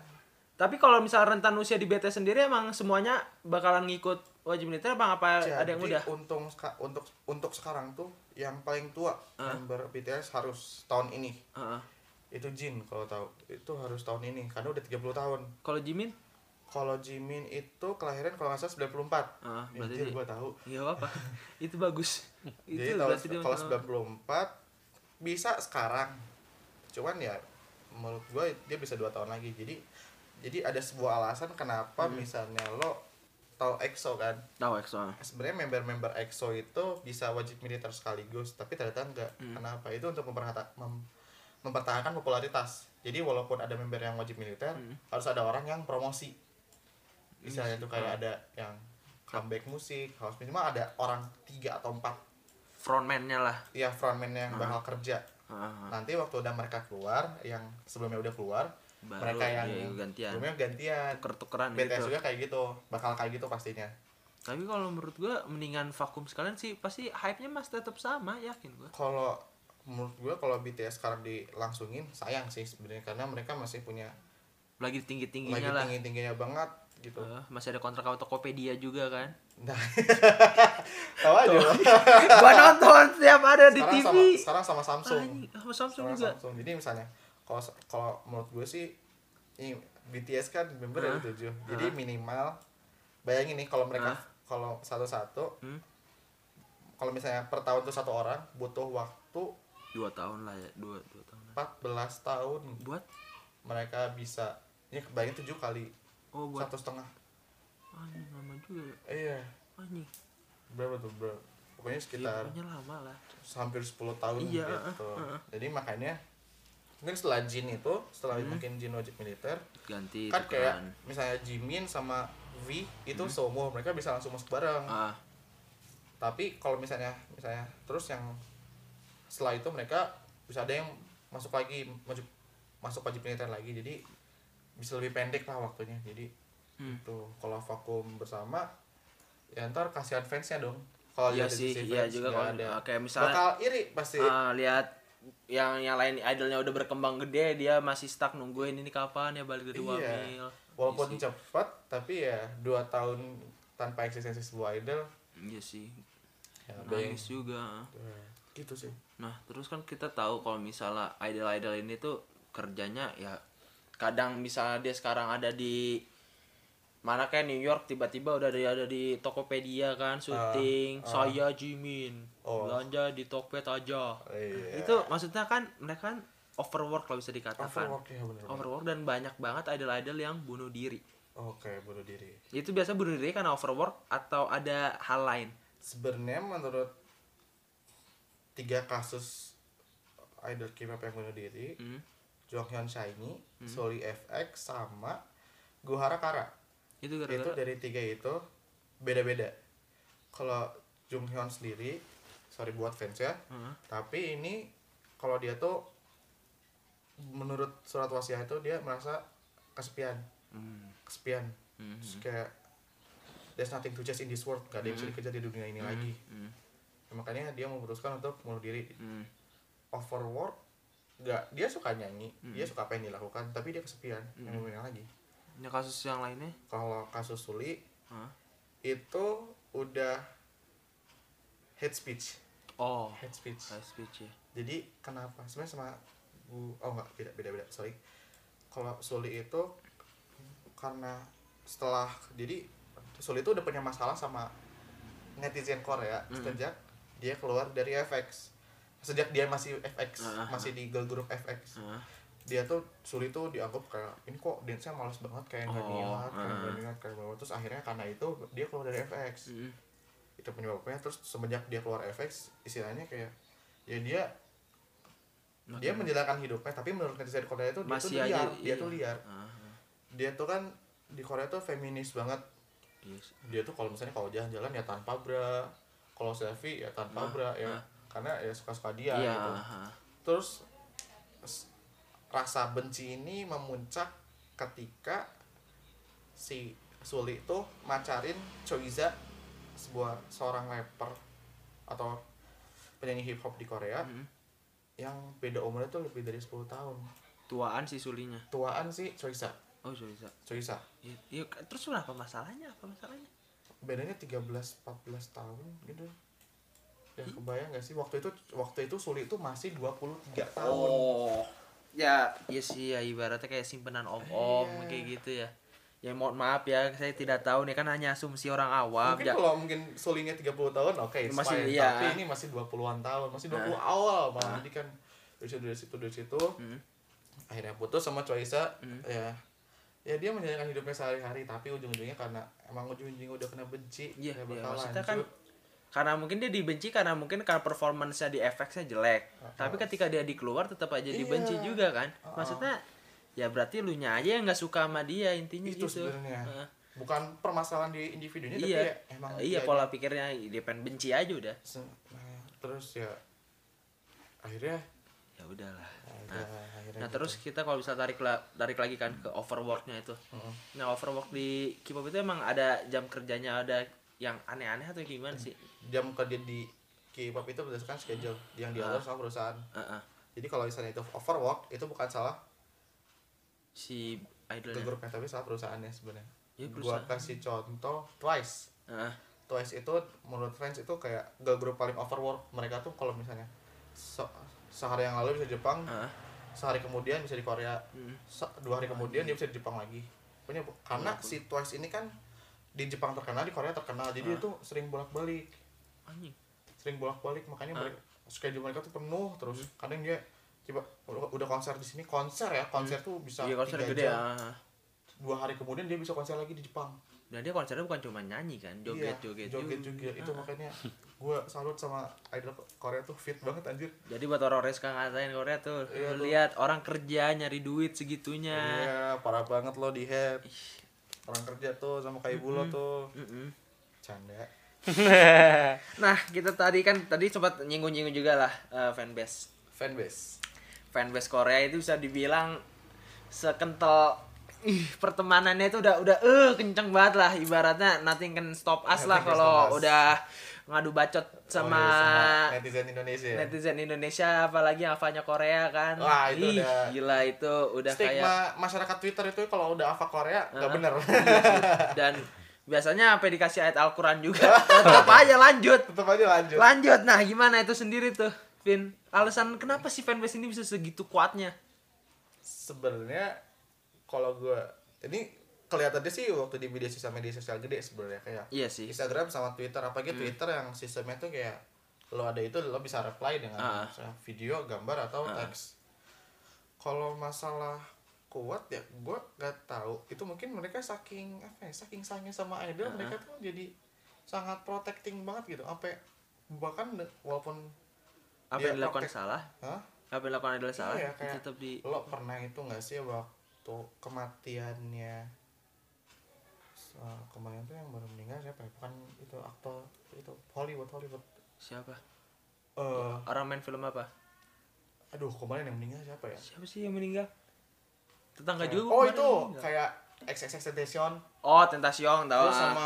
tapi kalau misalnya rentan usia di BTS sendiri emang semuanya bakalan ngikut wajib militer bang apa ada yang Jadi, udah? untung untuk untuk sekarang tuh yang paling tua Ah. member BTS harus tahun ini. Heeh. Itu Jin kalau tahu. Itu harus tahun ini karena udah 30 tahun. Kalau Jimin? Kalau Jimin itu kelahiran kalau nggak salah 94. Ah, berarti gua tahu. Iya apa? itu bagus. itu Jadi berarti kalau masih- 94 bisa sekarang. Cuman ya menurut gue dia bisa dua tahun lagi. Jadi jadi ada sebuah alasan kenapa Hmm. misalnya lo tahu EXO kan. tahu EXO. Sebenarnya member-member EXO itu bisa wajib militer sekaligus, tapi ternyata enggak. Hmm. Kenapa? Itu untuk memperhata- mem- mempertahankan popularitas. Jadi walaupun ada member yang wajib militer, Hmm. harus ada orang yang promosi. Misalnya tuh Ah. kayak ada yang comeback musik, house minimal ada orang tiga atau empat Frontman-nya lah. ya frontman yang Ah. bakal kerja nanti waktu udah mereka keluar yang sebelumnya udah keluar Baru mereka yang dia gantian. sebelumnya gantian Tuker-tukeran BTS gitu. juga kayak gitu bakal kayak gitu pastinya Tapi kalau menurut gua mendingan vakum sekalian sih pasti hype-nya masih tetap sama, yakin gua. kalau menurut gue kalau BTS sekarang dilangsungin sayang sih sebenarnya karena mereka masih punya Lagi lagi tinggi-tingginya lah. tinggi tingginya banget gitu Eh, masih ada kontrak sama Tokopedia juga kan. nah tahu aja gua nonton setiap ada di sekarang TV. sama sekarang sama Samsung Anjing, sama Samsung Sekarang juga. Samsung. Jadi misalnya kalau kalau menurut gue sih ini BTS kan member ada Hah? tujuh. Jadi Hah? minimal bayangin nih kalau mereka kalau satu-satu Hmm? kalau misalnya per tahun tuh satu orang butuh waktu Dua tahun lah ya, dua, dua tahun. lah. 14 tahun Buat mereka bisa ini kebayang tujuh kali oh buat satu setengah anjing lama juga ya. iya Anjing. berapa tuh bro pokoknya Iya, sekitar pokoknya lama lah. hampir 10 tahun Iya, gitu uh, uh. jadi makanya mungkin setelah Jin itu setelah Hmm. mungkin Jin wajib militer Ganti kan kayak misalnya Jimin sama V itu seumur mereka bisa langsung masuk bareng. Ah, tapi kalau misalnya misalnya terus yang setelah itu mereka bisa ada yang masuk lagi masuk masuk wajib militer lagi. Jadi bisa lebih pendek lah waktunya. Jadi Hmm. itu kalau vakum bersama ya ntar kasihan fansnya dong. Kalau iya lihat sih, iya juga kalau ada. kayak misalnya bakal iri pasti. Ah, lihat yang yang lain idolnya udah berkembang gede dia masih stuck nungguin ini kapan ya balik dari Iya. wamil. Walaupun iya sih. cepat tapi ya dua tahun tanpa eksistensi sebuah idol iya sih. ya nangis juga. Ya, gitu sih. Nah terus kan kita tahu kalau misalnya idol-idol ini tuh kerjanya ya kadang misalnya dia sekarang ada di mana kayak New York tiba-tiba udah ada ada di Tokopedia kan syuting ah. saya Jimin Oh. belanja di Tokped aja Iya. itu maksudnya kan mereka kan overwork kalau bisa dikatakan Overwork ya bener. overwork dan banyak banget idol-idol yang bunuh diri Oke, bunuh diri. itu biasa bunuh diri karena overwork atau ada hal lain Sebenarnya menurut tiga kasus idol K-pop yang bunuh diri, Hmm. Jonghyun Shiny, Soli FX sama Guhara Kara. Itu Itu gara-gara dari tiga itu beda-beda. Kalau Jonghyun sendiri, sorry buat fans ya, Heeh. tapi ini kalau dia tuh menurut surat wasiat itu dia merasa kesepian, Hmm. kesepian. Hmm. Terus kayak there's nothing to chase in this world, gak ada yang bisa dikejar di dunia ini lagi. Hmm. makanya dia memutuskan untuk bunuh diri Hmm. overwork nggak dia suka nyanyi dia suka apa yang dilakukan tapi dia kesepian yang ngomongin lagi Ini kasus yang lainnya? Kalau kasus Suli Hah? itu udah hate speech. Oh hate speech. high speech ya. Jadi kenapa? Sebenarnya sama bu oh enggak beda beda beda sorry. Kalau Suli itu karena setelah jadi Suli itu udah punya masalah sama netizen Korea sejak dia keluar dari FX sejak dia masih FX Ah, ah, masih di girl group FX Heeh. Dia tuh Suli tuh dianggap kayak ini kok dance-nya males banget kayak nggak Oh, niat kayak ah. nggak niat kayak banget terus akhirnya karena itu dia keluar dari FX Hmm. itu penyebabnya terus semenjak dia keluar FX istilahnya kayak ya dia dia menjalankan hidupnya tapi menurut netizen Korea itu dia tuh masih liar aja dia iya. tuh liar Ah, dia tuh kan di Korea tuh feminis banget yes. dia tuh kalau misalnya kalau jalan-jalan ya tanpa bra kalau selfie ya tanpa Ah, bra ya ah. karena ya suka-suka dia iya gitu terus rasa benci ini memuncak ketika si Suli itu macarin Choiza sebuah seorang rapper atau penyanyi hip hop di Korea Hmm. yang beda umurnya tuh lebih dari 10 tahun. Tuaan si sulinya? Tuaan sih Choiza oh Sa. Choiza Iya, iya, terus kenapa? Masalahnya apa masalahnya? Bedanya 13 14 tahun gitu. Ya kebayang gak sih? Waktu itu waktu itu Suli itu masih 23 tahun oh ya iya sih ya ibaratnya kayak simpenan om om Iya. kayak gitu ya ya mohon maaf ya saya tidak tahu nih kan hanya asumsi orang awam mungkin ya kalau mungkin Solinya 30 tahun oke it's Masih, fine. iya. tapi ini masih 20-an tahun masih 20 Nah. awal malah jadi kan dari situ dari situ dari situ Hmm. akhirnya putus sama Choiza Hmm. ya ya dia menjalankan hidupnya sehari-hari tapi ujung-ujungnya karena emang ujung-ujungnya udah kena benci Iya, ya iya, bakal maksudnya kan lanjut. Karena mungkin dia dibenci karena mungkin karena performance-nya di FX-nya jelek. Tapi ketika dia dikeluar tetap aja dibenci Iya. juga kan. Maksudnya ya berarti lu nya aja yang nggak suka sama dia intinya itu gitu. sebenarnya bukan permasalahan di individunya tapi iya. ya emang iya dia- pola pikirnya dia pengen benci aja udah. nah, terus ya akhirnya Ya udahlah. ada akhirnya Nah gitu. terus kita kalau bisa tarik la- tarik lagi kan ke overworknya itu. Nah overwork di K-pop itu emang ada jam kerjanya ada yang aneh-aneh atau gimana sih? jam kerja di K-pop itu berdasarkan schedule yang diatur sama perusahaan Heeh. jadi kalau misalnya itu overwork itu bukan salah Si idolnya. grupnya tapi salah perusahaannya sebenarnya Ya, gua perusahaan. kasih contoh Twice Heeh. Twice itu menurut fans itu kayak girl group paling overwork mereka tuh kalau misalnya se- sehari yang lalu bisa di Jepang Heeh. sehari kemudian bisa di Korea Hmm. dua hari kemudian dia bisa di Jepang lagi Pokoknya bu- karena si Twice ini kan di Jepang terkenal di Korea terkenal jadi Ah. itu sering bolak balik Anjing. sering bolak balik makanya Ah. mereka schedule mereka tuh penuh terus kadang dia coba udah, konser di sini konser ya konser tuh bisa Iya konser gede jam. ya. dua hari kemudian dia bisa konser lagi di Jepang Dan dia konsernya bukan cuma nyanyi kan, joget Iya, joget, joget juga itu makanya gue salut sama idol Korea tuh fit banget anjir Jadi buat orang suka ngatain Korea tuh, Iya, lihat orang kerja nyari duit segitunya. iya parah banget lo di head orang kerja tuh sama kayak ibu lo tuh Mm-mm. canda nah kita tadi kan tadi sempat nyinggung-nyinggung juga lah eh, fanbase. fanbase Fanbase Korea itu bisa dibilang sekental ih pertemanannya itu udah udah eh kenceng banget lah ibaratnya nothing can stop us lah kalau us. Ngadu bacot sama, Oh, iya, sama netizen Indonesia. ya? netizen Indonesia apalagi hafalnya Korea kan. Wah, itu Ih, udah- gila itu udah stigma kayak masyarakat Twitter itu kalau udah hafal Korea nggak Ah. bener. Dan biasanya sampai dikasih ayat Al-Quran juga. Tetap aja lanjut. Tetap aja lanjut. Lanjut. Nah gimana itu sendiri tuh Vin? Alasan kenapa sih fanbase ini bisa segitu kuatnya? Sebenarnya kalau gue ini kelihatannya sih waktu di media sosial media sosial gede sebenarnya kayak iya sih. Instagram sama Twitter apalagi Twitter yang sistemnya tuh kayak lo ada itu lo bisa reply dengan Ah. misalnya video gambar atau teks. Kalau masalah kuat ya gue nggak tahu. Itu mungkin mereka saking apa ya saking sayangnya sama idol Uh-uh. mereka tuh jadi sangat protecting banget gitu. Sampai bahkan walaupun apa yang dilakukan salah? Hah? apa yang dilakukan adalah salah? Iya, kayak- tetap di lo pernah itu nggak sih waktu kematiannya eh, kemarin tuh yang baru meninggal siapa ya? Bukan itu aktor itu Hollywood Hollywood. Siapa? Eh orang main film apa? aduh kemarin yang meninggal siapa ya? Siapa sih yang meninggal? Tetangga Kayak- juga oh itu meninggal. kayak XXX Temptation oh Tentacion tahu. Terus ah. sama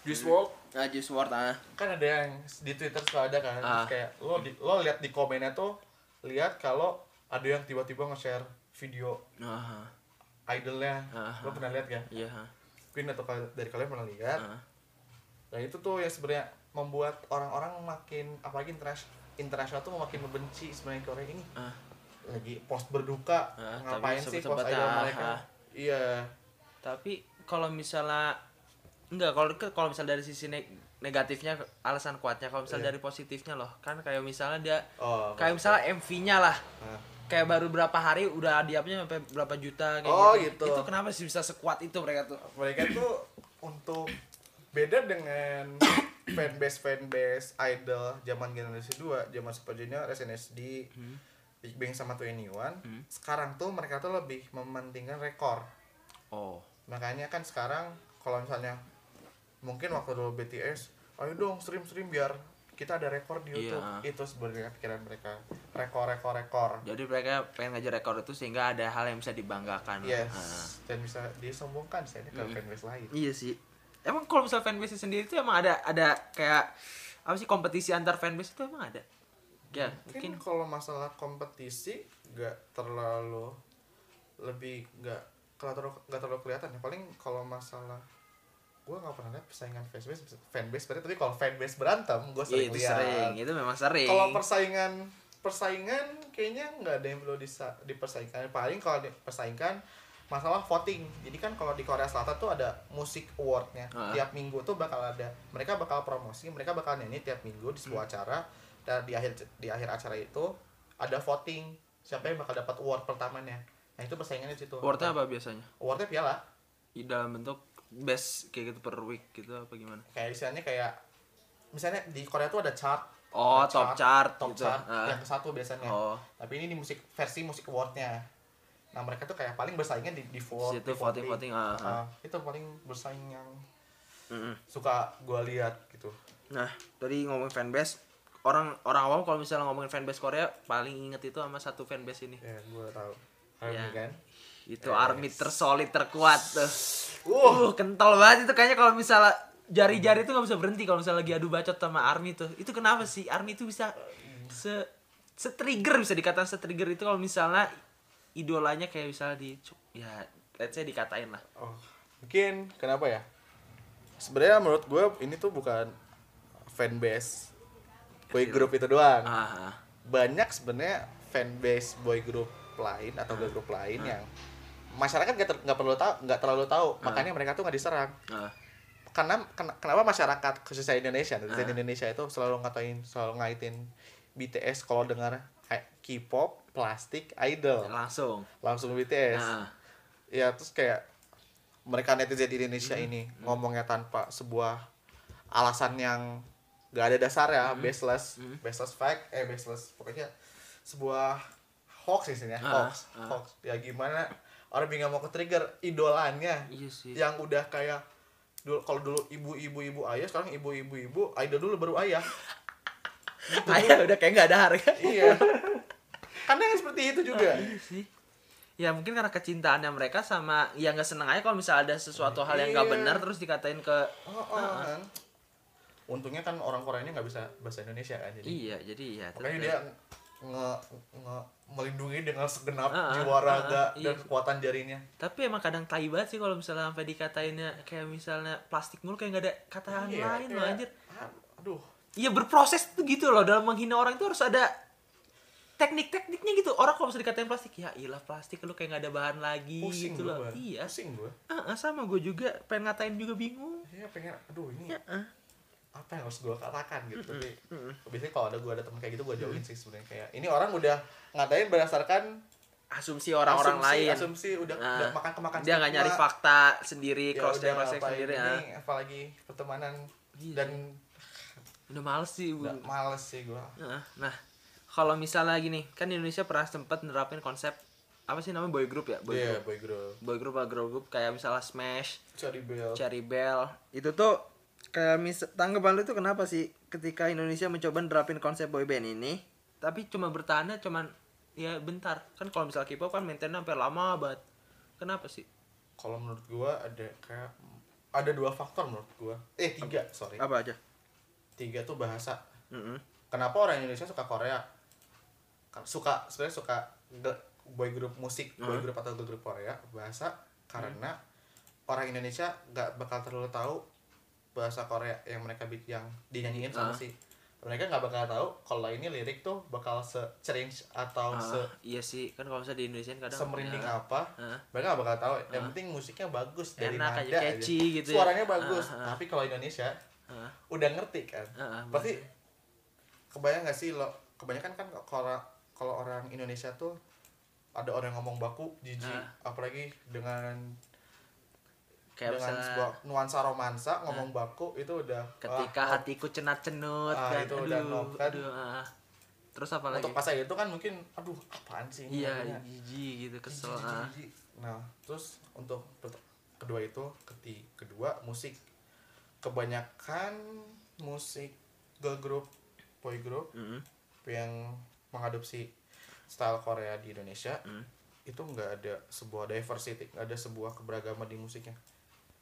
Juice WRLD ah Juice WRLD ah. Kan ada yang di Twitter suka ada kan terus Ah. kayak lo di, lo lihat di komennya tuh lihat kalau ada yang tiba-tiba nge-share video ah idolnya. Ah. lo pernah lihat kan? Iya ah. Mungkin atau dari kalian pernah lihat Ah. nah itu tuh yang sebenarnya membuat orang-orang makin apalagi internasional internasional tuh makin membenci sebenarnya Korea ini Ah. lagi post berduka Ah, ngapain sih post idol ah, mereka ah. iya tapi kalau misalnya enggak kalau kalau misalnya dari sisi neg- negatifnya alasan kuatnya kalau misalnya Iya. dari positifnya loh kan kayak misalnya dia oh kayak misalnya MV-nya lah Ah. Kayak baru berapa hari udah diapnya sampai berapa juta kayak Oh, gitu. gitu. itu kenapa sih bisa sekuat itu mereka tuh mereka tuh untuk beda dengan fanbase fanbase idol zaman generasi 2 zaman Super Junior SNSD Big Bang sama 21 Hmm. sekarang tuh mereka tuh lebih mementingkan rekor oh makanya kan sekarang kalau misalnya mungkin waktu dulu BTS ayo dong stream stream biar kita ada rekor di Iya. YouTube. Itu sebenarnya pikiran mereka. Rekor rekor rekor. Jadi mereka pengen ngejar rekor itu sehingga ada hal yang bisa dibanggakan. Yes. Ah. dan bisa disombongkan saya ke Mm. fanbase lain. Iya sih. Emang kalau misalnya fanbase sendiri itu emang ada ada kayak apa sih kompetisi antar fanbase itu emang ada? Ya mungkin mungkin. kalau masalah kompetisi nggak terlalu lebih nggak kalau terlalu nggak terlalu kelihatan ya. Paling kalau masalah gue nggak pernah lihat persaingan fanbase fanbase berarti tapi kalau fanbase berantem gue sering itu lihat. sering itu memang sering. Kalau persaingan persaingan kayaknya nggak ada yang perlu disa, dipersaingkan. Paling kalau dipersaingkan masalah voting. Jadi kan kalau di Korea Selatan tuh ada musik awardnya. Ah. tiap minggu tuh bakal ada. Mereka bakal promosi mereka bakal nyanyi tiap minggu di sebuah Hmm. acara. Dan di akhir di akhir acara itu ada voting siapa yang bakal dapat award pertamanya. Nah itu persaingannya situ. Awardnya apa biasanya? Awardnya piala. Di dalam bentuk best kayak gitu per week gitu apa gimana kayak istilahnya kayak misalnya di Korea tuh ada chart oh ada top chart top gitu chart Ah. yang satu biasanya oh tapi ini di musik versi musik awardnya nah mereka tuh kayak paling bersaingnya di di vote situ di voting voting ah. Ah, itu paling bersaing yang Mm-mm. suka gua lihat gitu Nah, tadi ngomongin fanbase, orang orang awam kalau misalnya ngomongin fanbase Korea paling inget itu sama satu fanbase ini. ya gua tahu Army Ya. kan Itu Yes. army tersolid terkuat tuh. uh Uh, kental banget itu kayaknya kalau misalnya jari-jari itu nggak bisa berhenti kalau misalnya lagi adu bacot sama army tuh. Itu kenapa sih army itu bisa se se-trigger bisa dikatakan se-trigger itu kalau misalnya idolanya kayak misalnya di ya let's say dikatain lah. oh mungkin kenapa ya sebenarnya menurut gua ini tuh bukan fanbase boy group itu doang Ah, ah. banyak sebenarnya fanbase boy group lain atau girl group lain yang masyarakat nggak ter- nggak perlu tahu nggak terlalu tahu makanya mereka tuh nggak diserang ah. karena ken- kenapa masyarakat khususnya Indonesia Ah. Indonesia itu selalu ngatain selalu ngaitin BTS kalau dengar K-pop plastik idol langsung. langsung BTS Ah, ya terus kayak mereka netizen di Indonesia Hmm. ini ngomongnya tanpa sebuah alasan yang gak ada dasar ya Hmm. baseless baseless fact eh baseless pokoknya sebuah hoax isinya Ah, hoax ah. hoax ya gimana orang bingung mau ke trigger idolanya iya sih. yang udah kayak dulu kalau dulu ibu-ibu ibu ayah sekarang ibu-ibu ibu idol dulu baru ayah Ayah udah kayak nggak ada harga. iya karena yang seperti itu juga Iya sih. Ya mungkin karena kecintaannya mereka sama ya nggak seneng aja kalau misalnya ada sesuatu hal yang nggak Iya. benar terus dikatain ke oh, oh, kan. untungnya kan orang Koreanya nggak bisa bahasa Indonesia kan jadi iya jadi ya makanya dia nge, nge melindungi dengan segenap Ah, ah, jiwa raga ah, ah, dan iya. kekuatan jarinya. Tapi emang kadang tai banget sih kalau misalnya sampai dikatainnya kayak misalnya plastik mulu kayak nggak ada kataan Iya, lain loh kayak, anjir. aduh. Iya berproses tuh gitu loh. Dalam menghina orang itu harus ada teknik-tekniknya gitu. Orang kalau misalnya dikatain plastik ya ilah plastik lu kayak nggak ada bahan lagi pusing gitu loh. Iya. Pusing gue Ah, ah, sama gue juga pengen ngatain juga bingung. Ya pengen aduh ini ya ah. Apa yang harus gue katakan gitu. Tapi biasanya kalau ada gue ada teman kayak gitu gue jauhin sih sebenarnya. Kayak ini orang udah ngatain berdasarkan asumsi orang-orang lain. asumsi udah, Nah, udah makan kemakan dia nggak nyari fakta sendiri ya cross check cross check sendiri ini, ah. apalagi pertemanan. Iya. dan udah males sih Bu. udah males sih gua. Nah, nah kalau misalnya gini kan Indonesia pernah sempat nerapin konsep apa sih namanya boy group ya? Boy Iya, group. boy group. Boy group atau girl group? Kayak misalnya Smash Cherry Bell. Cherry Bell. Itu tuh kayak mis tanggapan lu itu kenapa sih ketika Indonesia mencoba nerapin konsep boy band ini? Tapi cuma bertahannya cuman ya bentar. Kan kalau misalnya K-pop kan maintainnya sampai lama banget. Kenapa sih? Kalau menurut gua ada kayak ada dua faktor menurut gua. Eh tiga sorry. Apa aja? Tiga tuh bahasa. Mm-mm. kenapa orang Indonesia suka Korea? Kan suka sebenarnya suka boy group musik boy Hmm. group atau girl group Korea bahasa karena orang Indonesia nggak bakal terlalu tahu bahasa Korea yang mereka bik- yang dinyanyiin sama Ah. si mereka nggak bakal tahu kalau ini lirik tuh bakal se cringe atau Ah, se iya sih kan kalau misalnya di Indonesia kan kadang semerinding ya, apa ah, mereka nggak bakal tahu yang penting musiknya bagus dari Enak nada aja, catchy aja. gitu ya. suaranya bagus Ah, ah. tapi kalau Indonesia ah, udah ngerti kan ah, ah, pasti kebayang gak sih lo kebanyakan kan kalau kalau orang Indonesia tuh ada orang yang ngomong baku jijik Ah. apalagi dengan kayak dengan misalnya sebuah nuansa romansa ngomong baku itu udah ketika wah, hatiku cenat-cenut Ah, kan itu aduh, udah knock kan. aduh, ah. terus apa lagi untuk pas itu kan mungkin aduh apaan sih ini iya jijik gitu kesel Jijik, ah. jijik. nah terus untuk kedua itu keti kedua musik kebanyakan musik girl group boy group Mm-mm. yang mengadopsi style Korea di Indonesia Hmm. itu nggak ada sebuah diversity nggak ada sebuah keberagaman di musiknya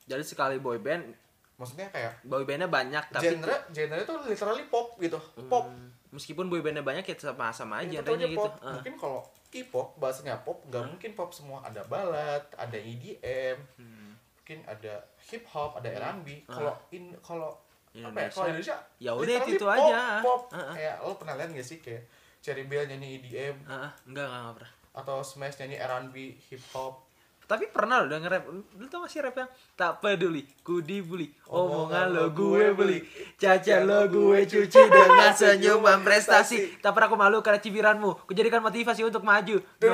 jadi sekali boy band maksudnya kayak boy bandnya banyak tapi genre genre itu literally pop gitu pop. Hmm, meskipun boy bandnya banyak ya sama sama aja genrenya aja gitu. pop. Ah. mungkin kalau K-pop bahasanya pop nggak mungkin pop semua. Ada balad ada EDM Hmm. mungkin ada hip hop ada R&B kalau in kalau apa ya kalau Indonesia Ya udah, itu pop, aja. pop. Ah, ah. kayak lo pernah lihat gak sih kayak Cherry Bell nyanyi EDM Ah, ah, enggak enggak enggak pernah. Atau Smash nyanyi R&B hip hop tapi pernah lo denger rap lu tau gak sih rap yang tak peduli ku dibully Omongan lo gue beli. caca lo gue cuci dengan senyuman prestasi. tak pernah aku malu karena cibiranmu ku jadikan motivasi untuk maju. Itu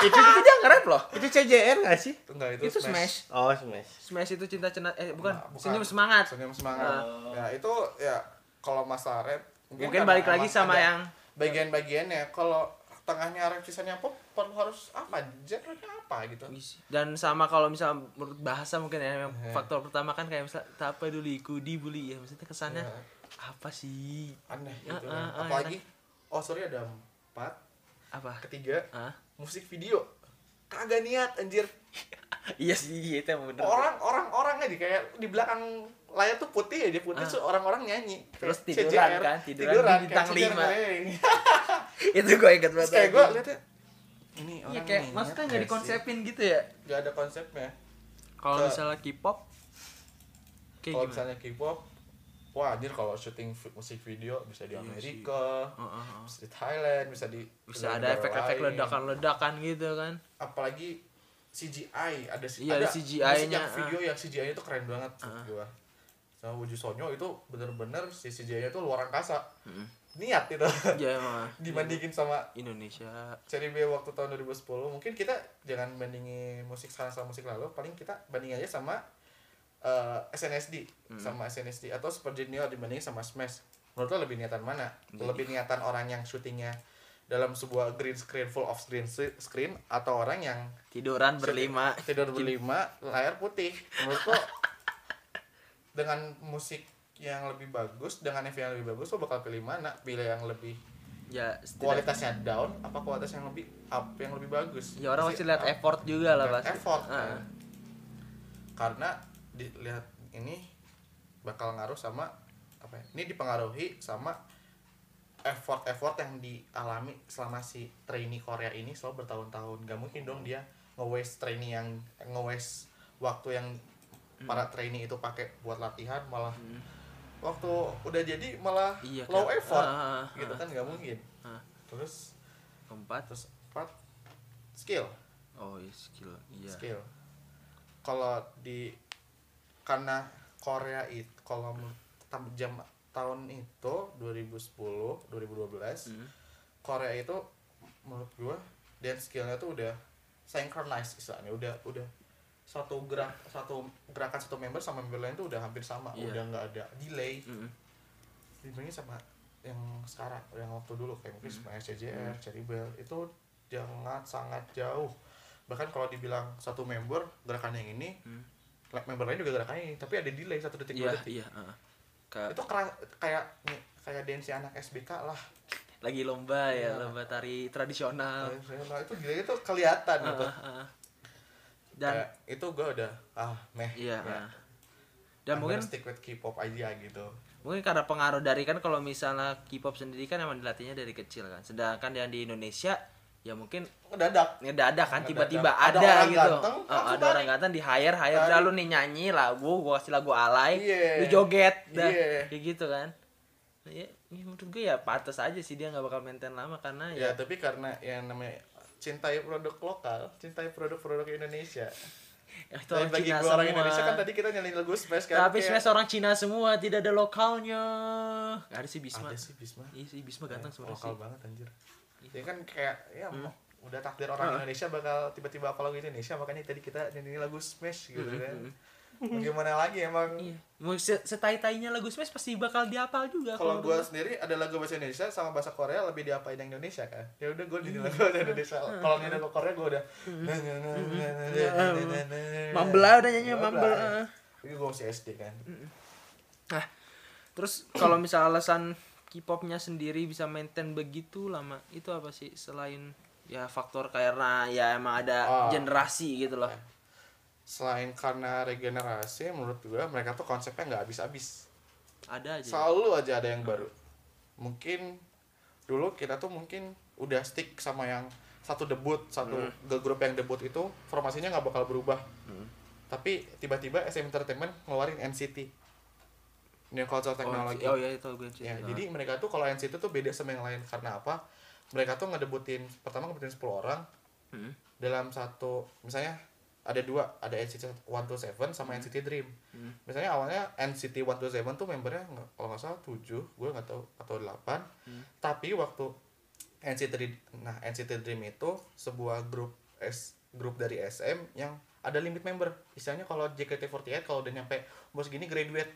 itu dia nge-rap loh. Itu CJR gak sih? enggak itu, itu smash. Oh, Smash. smash itu cinta cenat eh bukan, Nah, bukan. senyum semangat. Senyum semangat. Ya itu ya kalau masalah rap mungkin karena balik lagi sama yang bagian-bagiannya. Kalau tengahnya rap sisanya pop perlu harus apa? Genre apa gitu? Dan sama kalau misal menurut bahasa mungkin ya yang Eh. faktor pertama kan kayak misal tak peduli ku dibully. Ya maksudnya kesannya Ya, apa sih? Aneh gitu ah, kan. ah, apalagi oh sorry ada empat. Apa? Ketiga ah musik video. Kagak niat anjir. Iya sih itu yang bener. Orang orang orang aja kayak di belakang layar tuh putih aja putih Ah. tuh orang-orang nyanyi. Terus tiduran CJR, kan, tiduran di bintang lima. itu gue inget banget kayak gue liatnya ini iya orang kayak niat maksudnya nggak nggak sih? dikonsepin gitu ya? Nggak ada konsepnya. Kalau misalnya K-pop kalau gimana? misalnya K-pop wah anjir kalau syuting musik video bisa di Iya. Amerika bisa di Thailand bisa di bisa ada efek-efek ledakan-ledakan gitu kan? Apalagi CGI ada Iya, ada ada CGI-nya, yang ah. video yang CGI itu keren banget menurut gua. Sama Wuju Sonyo itu bener-bener si CGI-nya itu luar angkasa niat itu ya emang. Dibandingin sama Indonesia. Cherry Bell waktu tahun 2010 mungkin kita jangan bandingin musik sekarang sama musik lalu paling kita bandingin aja sama eh, SNSD sama SNSD atau Super Junior dibandingin sama Smash. Menurut lo lebih niatan mana? Lebih niatan orang yang syutingnya dalam sebuah green screen full of screen screen atau orang yang tiduran berlima. tidur berlima layar putih? Menurut lo dengan musik yang lebih bagus dengan MV yang lebih bagus lo bakal pilih mana pilih yang lebih ya kualitasnya down apa kualitas yang lebih up yang lebih bagus ya orang pasti lihat up, effort juga lah pasti effort Ah. kan. karena dilihat ini bakal ngaruh sama apa ya ini dipengaruhi sama effort-effort yang dialami selama si trainee Korea ini selama bertahun-tahun gak mungkin dong dia nge-waste trainee yang nge-waste waktu yang Hmm. para trainee itu pakai buat latihan malah waktu udah jadi malah Iya, low kan. effort Ah, ah, gitu ah. kan nggak mungkin Ah. terus keempat terus empat skill oh iya skill iya skill kalau di karena Korea itu kalau jam tahun itu 2010 2012 Hmm. Korea itu menurut gua dance skillnya tuh udah synchronize istilahnya udah udah satu gerak satu gerakan satu member sama member lain tuh udah hampir sama Iya. udah nggak ada delay Mm-mm. dibandingin sama yang sekarang yang waktu dulu kayak mungkin Hmm. sama SCJR, Cherry Bell itu jangan sangat jauh bahkan kalau dibilang satu member gerakan yang ini Hmm. member lain juga gerakan ini tapi ada delay satu detik iya dua detik iya heeh. Ka- itu kera- kayak kayak dance anak SBK lah lagi lomba ya Iya. lomba tari tradisional nah, itu delay itu kelihatan gitu Heeh, heeh. Dan Kayak, itu gue udah ah meh iya ya. dan I'm mungkin stick with K-pop aja gitu mungkin karena pengaruh dari kan kalau misalnya K-pop sendiri kan emang dilatihnya dari kecil kan sedangkan yang di Indonesia ya mungkin ngedadak ngedadak kan tiba-tiba Ada ada, orang gitu ganteng, Oh, langsung ada orang ganteng di hire hire Tarik. udah lu nih nyanyi lagu gua kasih lagu alay Iya. lu joget dah Iya. kayak gitu kan ya, ya menurut gue ya pantas aja sih dia nggak bakal maintain lama karena ya, ya tapi karena yang namanya cintai produk lokal cintai produk-produk Indonesia. Itu Tapi orang bagi Cina gua orang semua. Indonesia kan tadi kita nyalain lagu Smash kan tapi kayak- Smash orang Cina semua tidak ada lokalnya. Gak ada sih Bisma. Ada sih Bisma. Iya sih Bisma ganteng Ya, sebenarnya lokal sih. banget anjir. Ya kan kayak ya mau udah takdir orang Indonesia bakal tiba-tiba apa lagu Indonesia makanya tadi kita nyanyi lagu Smash gitu kan. Mau gimana lagi emang? Iya. Mau setai-tainya lagu Smash pasti bakal dihafal juga kalau kalau gue sendiri ada lagu bahasa Indonesia sama bahasa Korea lebih diapain yang Indonesia kan ya udah gue Iya. nyanyi lagu bahasa Indonesia. Kalau nyanyi lagu Korea gue udah. Mumble lah udah nyanyi Mumble ah. itu gue masih SD kan. Nah, terus kalau misal alasan K-popnya sendiri bisa maintain begitu lama, itu apa sih? Selain ya faktor karena ya emang ada Oh. generasi gitu loh. Selain karena regenerasi menurut gue mereka tuh konsepnya nggak habis-habis. Ada aja. selalu aja ada yang baru. Mungkin dulu kita tuh mungkin udah stick sama yang satu debut satu girl group yang debut itu formasinya nggak bakal berubah. Tapi tiba-tiba SM Entertainment ngeluarin NCT New Culture Technology. Oh, oh iya itu gue ya jadi mereka tuh kalau NCT tuh beda sama yang lain. Karena apa? Mereka tuh ngedebutin pertama ngedebutin 10 orang Hmm. dalam satu misalnya ada dua ada NCT 127 sama NCT Dream. Hmm. misalnya awalnya NCT 127 tuh membernya kalau nggak salah 7 gue nggak tahu atau 8 Hmm. tapi waktu NCT nah NCT Dream itu sebuah grup S grup dari SM yang ada limit member. Istilahnya kalau JKT48 kalau udah nyampe umur segini graduate.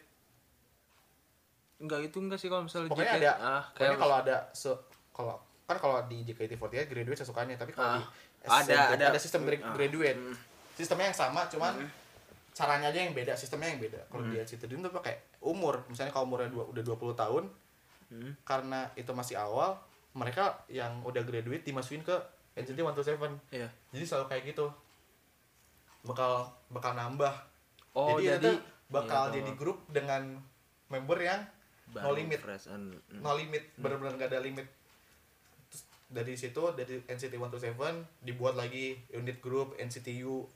Enggak itu enggak sih kalau misalnya pokoknya JKT, ada ah, pokoknya kalau ada se kalau kan kalau di JKT48 graduate sesukanya tapi kalau Ah, di ada- SM tuh ada- ada sistem ah, graduate. mm. Sistemnya yang sama cuman caranya aja yang beda sistemnya yang beda. Kalau di NCT Dream tuh pakai umur. Misalnya kalau umurnya dua, udah 20 tahun Hmm. karena itu masih awal mereka yang udah graduate dimasukin ke NCT 127 Iya. jadi selalu kayak gitu. Bakal bakal nambah. Oh, jadi, jadi bakal iya, jadi grup dengan member yang no Baru limit. fresh and- mm. no limit benar-benar gak ada limit. Terus dari situ dari NCT 127 dibuat lagi unit grup NCTU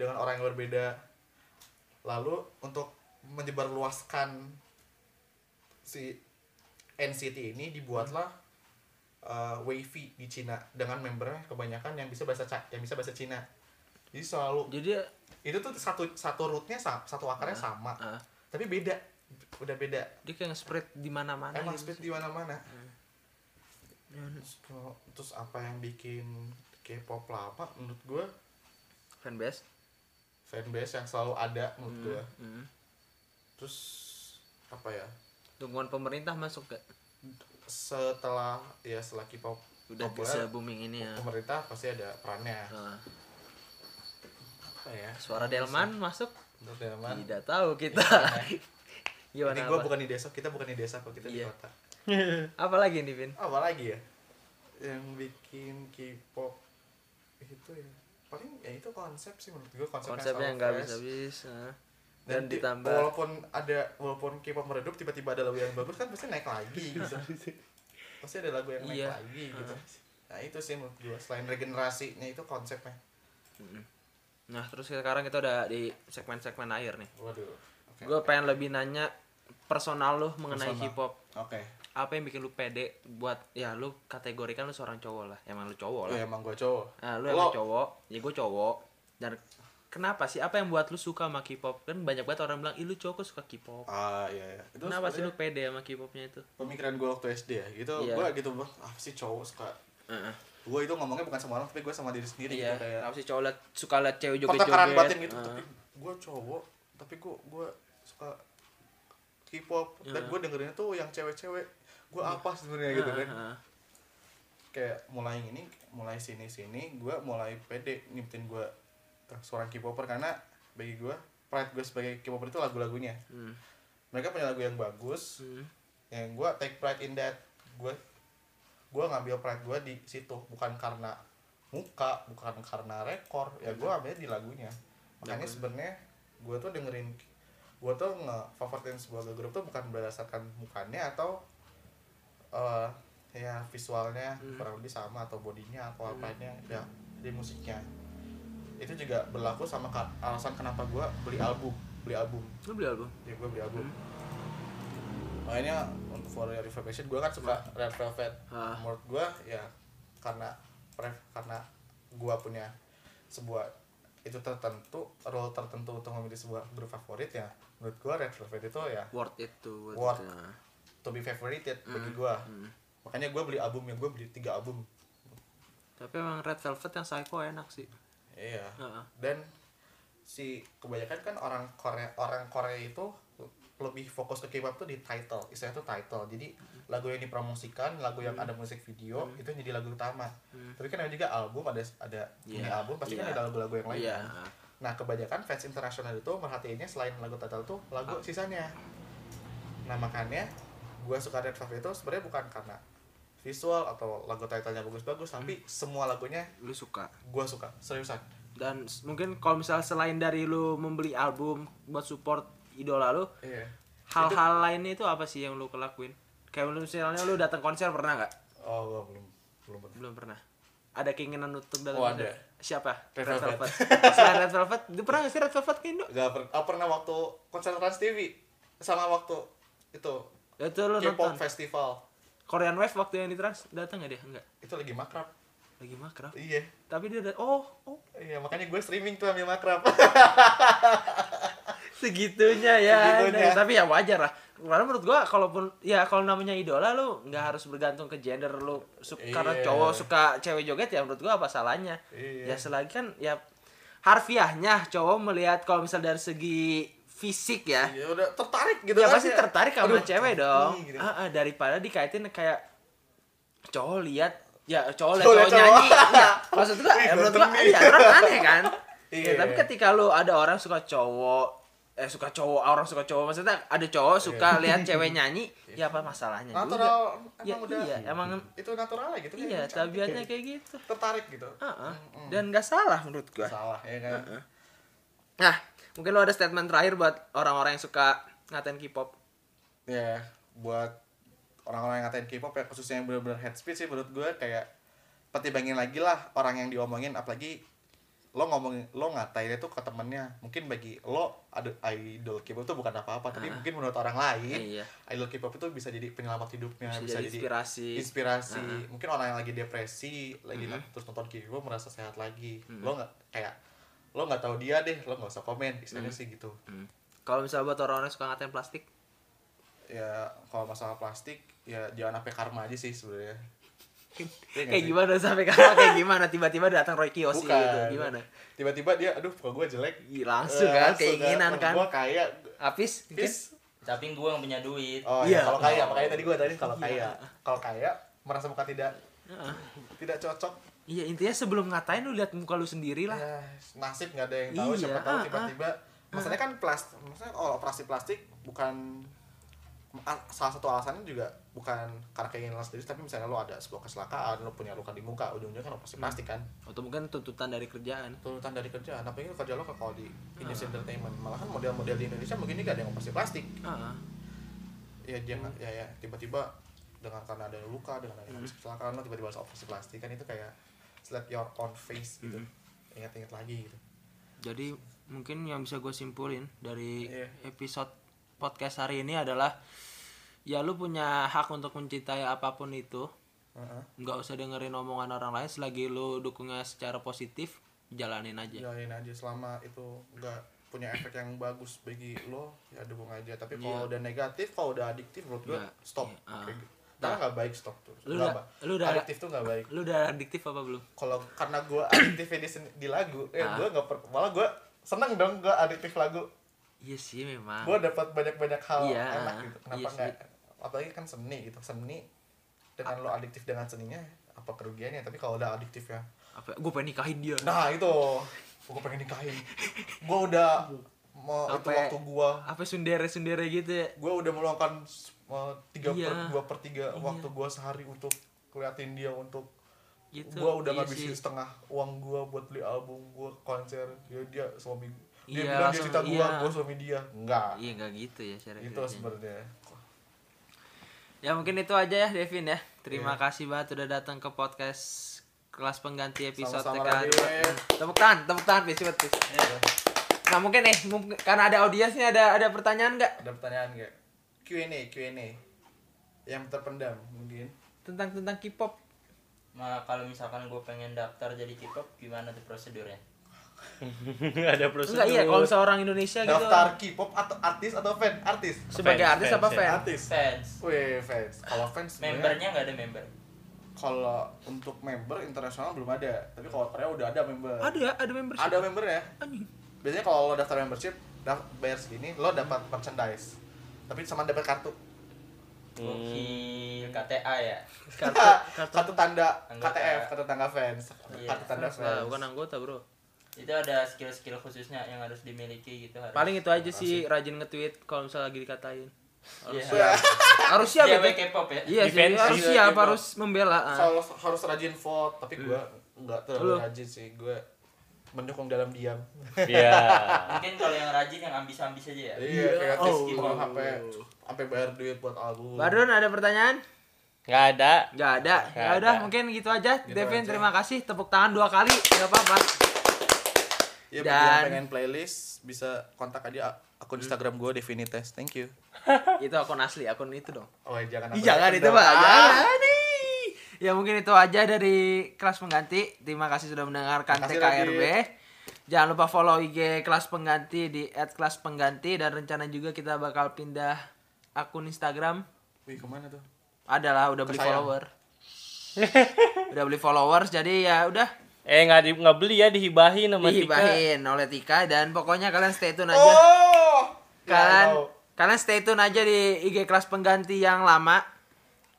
dengan orang yang berbeda. Lalu untuk menyebarluaskan si NCT ini dibuatlah uh, Wavy di Cina dengan membernya kebanyakan yang bisa bahasa yang bisa bahasa Cina. Jadi selalu Jadi itu tuh satu satu rootnya sa- satu akarnya sama ah, tapi beda udah beda. Dia kayak nge-spread di mana-mana emang gitu. speed di mana-mana. Ya, terus, apa yang bikin K-pop lama menurut gue fanbase. Fanbase yang selalu ada menurut gue Hmm. terus apa ya Dukungan pemerintah masuk gak? setelah ya setelah K-pop Udah populer, bisa booming ini ya. pemerintah pasti ada perannya Nah, apa ya suara Delman masuk? menurut Delman Tidak tahu kita. Gimana ini gue bukan di desa kita bukan di desa kok kita di Iya. kota Apa lagi nih, Vin? apa lagi ya yang bikin K-pop itu ya paling ya itu konsep sih menurut gue konsep Konsepnya nggak habis-habis. nah. Dan, di- ditambah walaupun ada walaupun K-pop meredup tiba-tiba ada lagu yang bagus kan pasti naik lagi gitu pasti ada lagu yang naik Iya. lagi gitu nah itu sih menurut gue selain regenerasinya itu konsepnya Nah, terus sekarang kita udah di segmen-segmen akhir nih. waduh oke Gue pengen lebih nanya personal lu mengenai Personal. K-pop. oke Apa yang bikin lu pede buat ya lu kategorikan lu seorang cowok lah. Emang lu cowok lah. ya, emang gue cowok Nah, lu Lo- emang cowok, ya gue cowok. Dan kenapa sih? Apa yang buat lu suka sama K-pop? Kan banyak banget orang bilang, "Ih, lu cowok suka K-pop." ah iya iya itu Kenapa sih lu pede sama K-popnya itu? pemikiran gue waktu SD ya gitu Iya. gue gitu bang ah sih cowok suka Heeh. gue itu ngomongnya bukan sama orang tapi gue sama diri sendiri iya gitu kayak sih cowok liat, suka liat cewek joget joget batin gitu Ah. tapi gue cowok tapi gue gue suka K-pop dan gue dengerinnya tuh yang cewek-cewek gue apa sebenarnya gitu kan. kayak mulai ini mulai sini sini gue mulai pede nyiptin gue seorang K-popper karena bagi gue pride gue sebagai K-popper itu lagu-lagunya. Hmm. mereka punya lagu yang bagus Hmm. yang gue take pride in that. Gue gue ngambil pride gue di situ bukan karena muka bukan karena rekor ya gue ambil di lagunya. Makanya sebenarnya gue tuh dengerin gue tuh nge favoritin sebuah grup tuh bukan berdasarkan mukanya atau eh ya visualnya kurang lebih sama atau bodinya atau apanya ya di musiknya. Itu juga berlaku sama alasan kenapa gue beli album beli album. Lu beli album? Ya gue beli album. Makanya untuk for your information gue kan suka Red Velvet. Ah. menurut gue ya karena pref- karena gue punya sebuah itu tertentu role tertentu untuk memilih sebuah grup favorit ya menurut gue Red Velvet itu ya worth it buat Worth. kita. To be favorited bagi gue makanya gue beli albumnya gue beli tiga album. Tapi emang red velvet yang psycho enak sih. Iya. Heeh. dan si kebanyakan kan orang Korea orang Korea itu lebih fokus ke K-pop tuh di title istilahnya tuh title. Jadi lagu yang dipromosikan lagu yang ada musik video itu jadi lagu utama. Tapi kan ada juga album ada ada ini Iya, album pasti kan iya. ada lagu-lagu yang lain. Kan. nah kebanyakan fans internasional itu merhatiinnya selain lagu title tuh lagu Ah. sisanya. Nah makanya gue suka Red Velvet itu sebenarnya bukan karena visual atau lagu titlenya bagus-bagus tapi Hmm. semua lagunya lu suka? gue suka seriusan. Dan mungkin kalau misalnya selain dari lu membeli album buat support idola lu iya. hal-hal lainnya itu apa sih yang lu kelakuin? Kayak misalnya lu datang konser pernah nggak? Oh gue belum belum pernah. belum pernah. Ada keinginan untuk datang Oh, konser? ada. siapa? Red Velvet. selain Red Velvet lu pernah nggak sih Red Velvet ke Indo? Gak per- oh, pernah waktu konser Trans TV sama waktu itu itu lu K-pop nonton. festival. Korean Wave waktu yang di trans datang nggak dia? Enggak. Itu lagi makrab. Lagi makrab? Iya. Tapi dia ada oh oh. Iya makanya gue streaming tuh ambil makrab. Segitunya ya Segitunya. Nah, tapi ya wajar lah. Karena menurut gua kalaupun ya kalau namanya idola lu nggak harus bergantung ke gender lu. Suka karena Iya. cowok suka cewek joget ya menurut gua apa salahnya? Iya. ya selagi kan ya harfiahnya cowok melihat kalau misal dari segi fisik ya. Ya udah tertarik gitu ya kan pasti tertarik sama Aduh, cewek dong. gitu. Ah, ah, daripada dikaitin kayak cowok lihat ya cowok lihat Cowok cowok nyanyi. Ya, maksud gua ya, menurut gua ya terus aneh kan? Iya. Ya, tapi ketika lu ada orang suka cowok eh suka cowok orang suka cowok maksudnya ada cowok suka lihat cewek nyanyi ya apa masalahnya juga. Iya. natural ya emang udah iya emang itu natural gitu kan, iya tabiatnya ya. kayak gitu. Tertarik gitu. Ah, ah. dan nggak salah menurut gua. Salah ya kan? Nah mungkin lo ada statement terakhir buat orang-orang yang suka ngatain K-pop. Ya buat orang-orang yang ngatain K-pop ya khususnya yang benar-benar head speech sih menurut gue kayak pertimbangin lagi lah orang yang diomongin apalagi lo ngomongin lo ngatain itu ke temennya. Mungkin bagi lo ada idol K-pop itu bukan apa-apa tapi mungkin menurut orang lain iya. idol K-pop itu bisa jadi penyelamat hidupnya Bisa bisa, jadi inspirasi. inspirasi. Mungkin orang yang lagi depresi lagi terus nonton K-pop merasa sehat lagi. Lo nggak kayak lo nggak tahu dia deh lo nggak usah komen istilahnya sih gitu. Hmm. kalau misalnya buat orang-orang yang suka ngatain plastik? Ya kalau masalah plastik ya jangan sampai karma aja sih sebenarnya. Iya kayak sih? gimana sampai kapan kayak gimana? Tiba-tiba datang Roy Kiyoshi Bukan. gitu. Gimana? Tiba-tiba dia aduh muka gue jelek. Ih, langsung Eh, kan langsung keinginan kan. gue kaya. Mungkin? Fis tapi gue yang punya duit. Oh Iya. iya kalau kaya makanya tadi gue tadi kalau kaya. Kalau kaya merasa muka tidak Heeh. tidak cocok iya intinya sebelum ngatain lu lihat muka lu sendiri lah. Ya nasib nggak ada yang tahu Iya, siapa tahu ah, tiba-tiba maksudnya kan plastik maksudnya oh operasi plastik bukan salah satu alasannya juga bukan karena keinginan sendiri tapi misalnya lo ada sebuah kecelakaan lo punya luka di muka ujungnya kan operasi plastik kan. Atau mungkin tuntutan dari kerjaan. Tuntutan dari kerjaan apa ini kerja lo kalau di Indonesia Entertainment malahan model-model di Indonesia begini gak ada yang operasi plastik. Heeh. ya dia nggak- ya ya tiba-tiba dengan karena ada luka dengan ada Hmm. kecelakaan lo tiba-tiba harus operasi plastik kan itu kayak slap your own face gitu. Hmm. ingat-ingat lagi gitu. Jadi mungkin yang bisa gue simpulin dari Iya. episode podcast hari ini adalah ya lu punya hak untuk mencintai apa pun itu. Heeh. nggak usah dengerin omongan orang lain. Selagi lu dukungnya secara positif jalanin aja. Jalanin aja. Selama itu nggak punya efek yang bagus bagi lo ya dukung aja. Tapi kalau udah negatif kalau udah adiktif menurut gue Ya, stop. Iya, ah. Kayak gitu. Karena nggak baik stop tuh. Lu udah- ba- lu udah- adiktif tuh nggak baik. Lu udah adiktif apa belum? kalau karena gue adiktifnya di, di lagu eh Ah. gue nggak per- malah gue seneng dong gue adiktif lagu. Iya sih memang. gue dapat banyak banyak hal Iya, enak gitu. Kenapa iya nggak? Apalagi kan seni gitu. Seni dengan lo adiktif dengan seninya apa kerugiannya? Tapi kalau udah adiktif ya. Apa? Gue pengen nikahin dia. nah itu. Gue pengen nikahin. Gue udah mau itu waktu gue Apa sundere-sundere gitu ya? gue udah meluangkan uh, tiga Iya. per dua per tiga Iya. waktu gue sehari untuk keliatin dia untuk Gitu. gue udah Iya ngabisin setengah uang gue buat beli album gue konser dia dia suami dia Iya, bilang dia langsung- cinta gue iya. gue suami dia enggak Iya nggak gitu ya cara itu sebenarnya Ya mungkin itu aja ya Devin ya. Terima Iya. kasih banget udah datang ke podcast kelas pengganti episode Sama-sama, TK. Radit. Tepuk tangan, tepuk tangan, please, please. Nah mungkin nih, mungkin, karena ada audiensnya ada ada pertanyaan nggak ada pertanyaan nggak Q&A Q&A yang terpendam mungkin tentang tentang K-pop? Nah, kalau misalkan gue pengen daftar jadi K-pop, gimana tuh prosedurnya? ada prosedur. Enggak iya, kalau misalnya orang Indonesia gitu. daftar K-pop atau artis atau fan artis Sebagai Fans, artis fans, apa ya. fan? artis Fans. Wih fans kalau fans Membernya nggak ada member. kalau untuk member internasional belum ada tapi kalau Korea udah ada member Ada ya, ada membership. ada member ya Anjing. Biasanya kalau lo daftar membership daf- bayar segini lo dapat merchandise tapi sama dapat kartu Gokil KTA ya. Kartu, kartu. kartu tanda Anggota. KTF kartu tanda fans Iya. kartu tanda fans bukan anggota, Bro. Itu ada skill-skill khususnya yang harus dimiliki gitu harus. Paling itu aja sih rajin nge-tweet kalau misalnya lagi dikatain. Harus Iya. siap. harus siap. K-pop ya. Iya sih, harus Iya, siap, harus membela. ah. harus harus rajin vote tapi gue nggak terlalu Lu? rajin sih gue mendukung dalam diam Iya. Mungkin kalau yang rajin yang ambis-ambis aja ya. iya kayak Oh. oh. sampai sampai bayar duit buat album Badrun ada pertanyaan? Nggak ada. Nggak ada. Nggak Ya udah, ada. mungkin gitu aja. Gitu Devin, aja. terima kasih. Tepuk tangan dua kali. Gak apa-apa. ya bagi yang Dan- pengen playlist bisa kontak aja akun Instagram gue Devinites thank you itu akun asli, akun itu dong. oh jangan Ih, jangan itu, Pak. Jangan nih. Ya mungkin itu aja dari kelas pengganti. Terima kasih sudah mendengarkan Makasih, TKRB. Jangan lupa follow IG kelas pengganti di @kelas_pengganti dan rencana juga kita bakal pindah akun Instagram. wih ke mana tuh Adalah udah beli Kesayang. follower. udah beli followers jadi ya udah Eh nggak di nggak beli ya dihibahin sama Tika. dihibahin oleh Tika dan pokoknya kalian stay tune aja. oh kalian Ya, I know. kalian stay tune aja di IG kelas pengganti yang lama.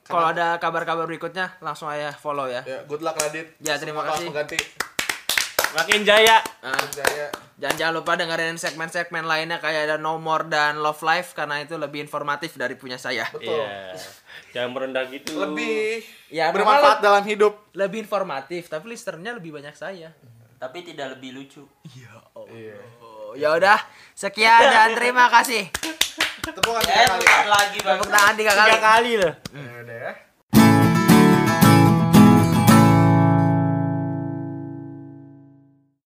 Kalau ada kabar-kabar berikutnya langsung aja follow ya. ya good luck Radit Ya, terima Semua kasih. pengganti Makin jaya. Nah, Jaya dan jangan lupa dengerin segmen-segmen lainnya kayak ada No More dan Love Life karena itu lebih informatif dari punya saya. betul Iya. Jangan merendah gitu. lebih Ya, bermanfaat memang dalam hidup Lebih informatif, tapi listernya lebih banyak saya. Tapi tidak lebih lucu. iya Oh, ya udah, sekian dan terima kasih. Tepukan Eh, tiga kali lagi bang. Tepuk tangan tiga kali. Tiga kali loh. ya udah ya